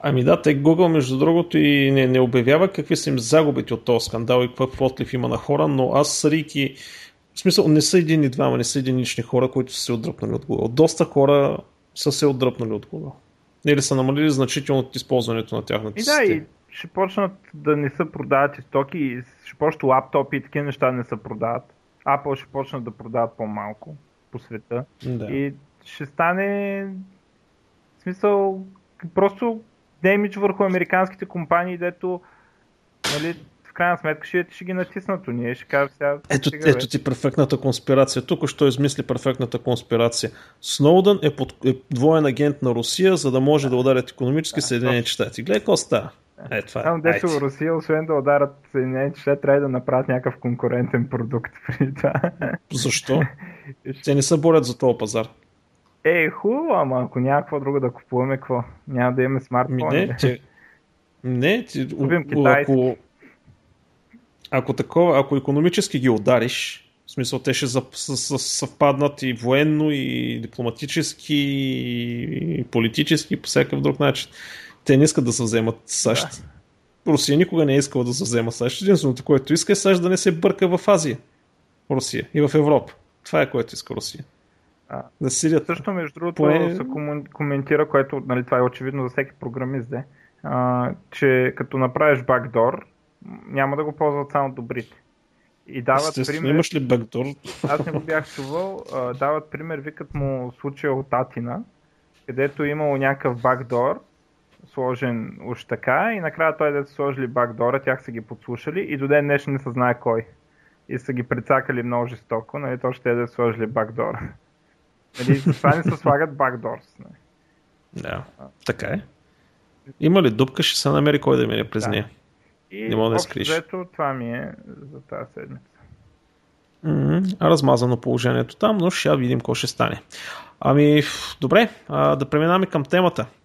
Ами да, те Google, между другото, и не, не обявява какви са им загубите от този скандал и какъв отлив има на хора, но аз съдейки, в смисъл, не са един и двама, не са единични хора, които са се отдръпнали от Google. Доста хора са се отдръпнали от Google. Или са намалили значително от използването на тяхната и да, и ще почнат да не са продават и стоки, и ще почнат лаптопи и такива неща не се продават. Apple ще почнат да продават по-малко по света. Да. И ще стане смисъл просто демидж върху американските компании, дето нали, крайна сметка ще, ще ги натиснат ние ще кажа сега... Ето, ето ти перфектната конспирация. Тук що измисли перфектната конспирация. Сноудън е, под, е двоен агент на Русия, за да може да ударят економически да, Съединените щати. Гледай какво става. Е, това е. Дето в Русия, освен да ударят Съединените щати, трябва да направят някакъв конкурентен продукт при това. Защо? [laughs] Те не се борят за този пазар. Е, хубаво, ама ако няма какво друго да купуваме, какво? Няма да имаме смартфони. Не, че... Не, ти, ако, ако такова, ако економически ги удариш, в смисъл те ще съвпаднат и военно, и дипломатически, и политически, по всякакъв друг начин. Те не искат да се вземат САЩ. Да. Русия никога не е искала да се взема САЩ. Единственото, което иска е САЩ да не се бърка в Азия. Русия и в Европа. Това е което иска Русия. А, да сидят. Също, между другото, Поне... се коментира, което нали, това е очевидно за всеки програмист, де, а, че като направиш бакдор, няма да го ползват само добрите. И дават пример... имаш ли бектор? Аз не го бях чувал. дават пример, викат му случая от Атина, където е имало някакъв бакдор, сложен уж така, и накрая той да са сложили бакдора, тях са ги подслушали и до ден днешен не се знае кой. И са ги прецакали много жестоко, нали, то ще е да сложили бакдора. Нали, това не се слагат бакдорс. Нали. Да, така е. Има ли дупка, ще се намери кой да мине през да. нея. И не мога да скриш. Взето, това ми е за тази седмица. Mm-hmm. Размазано положението там, но ще видим какво ще стане. Ами, добре, а, да преминаваме към темата.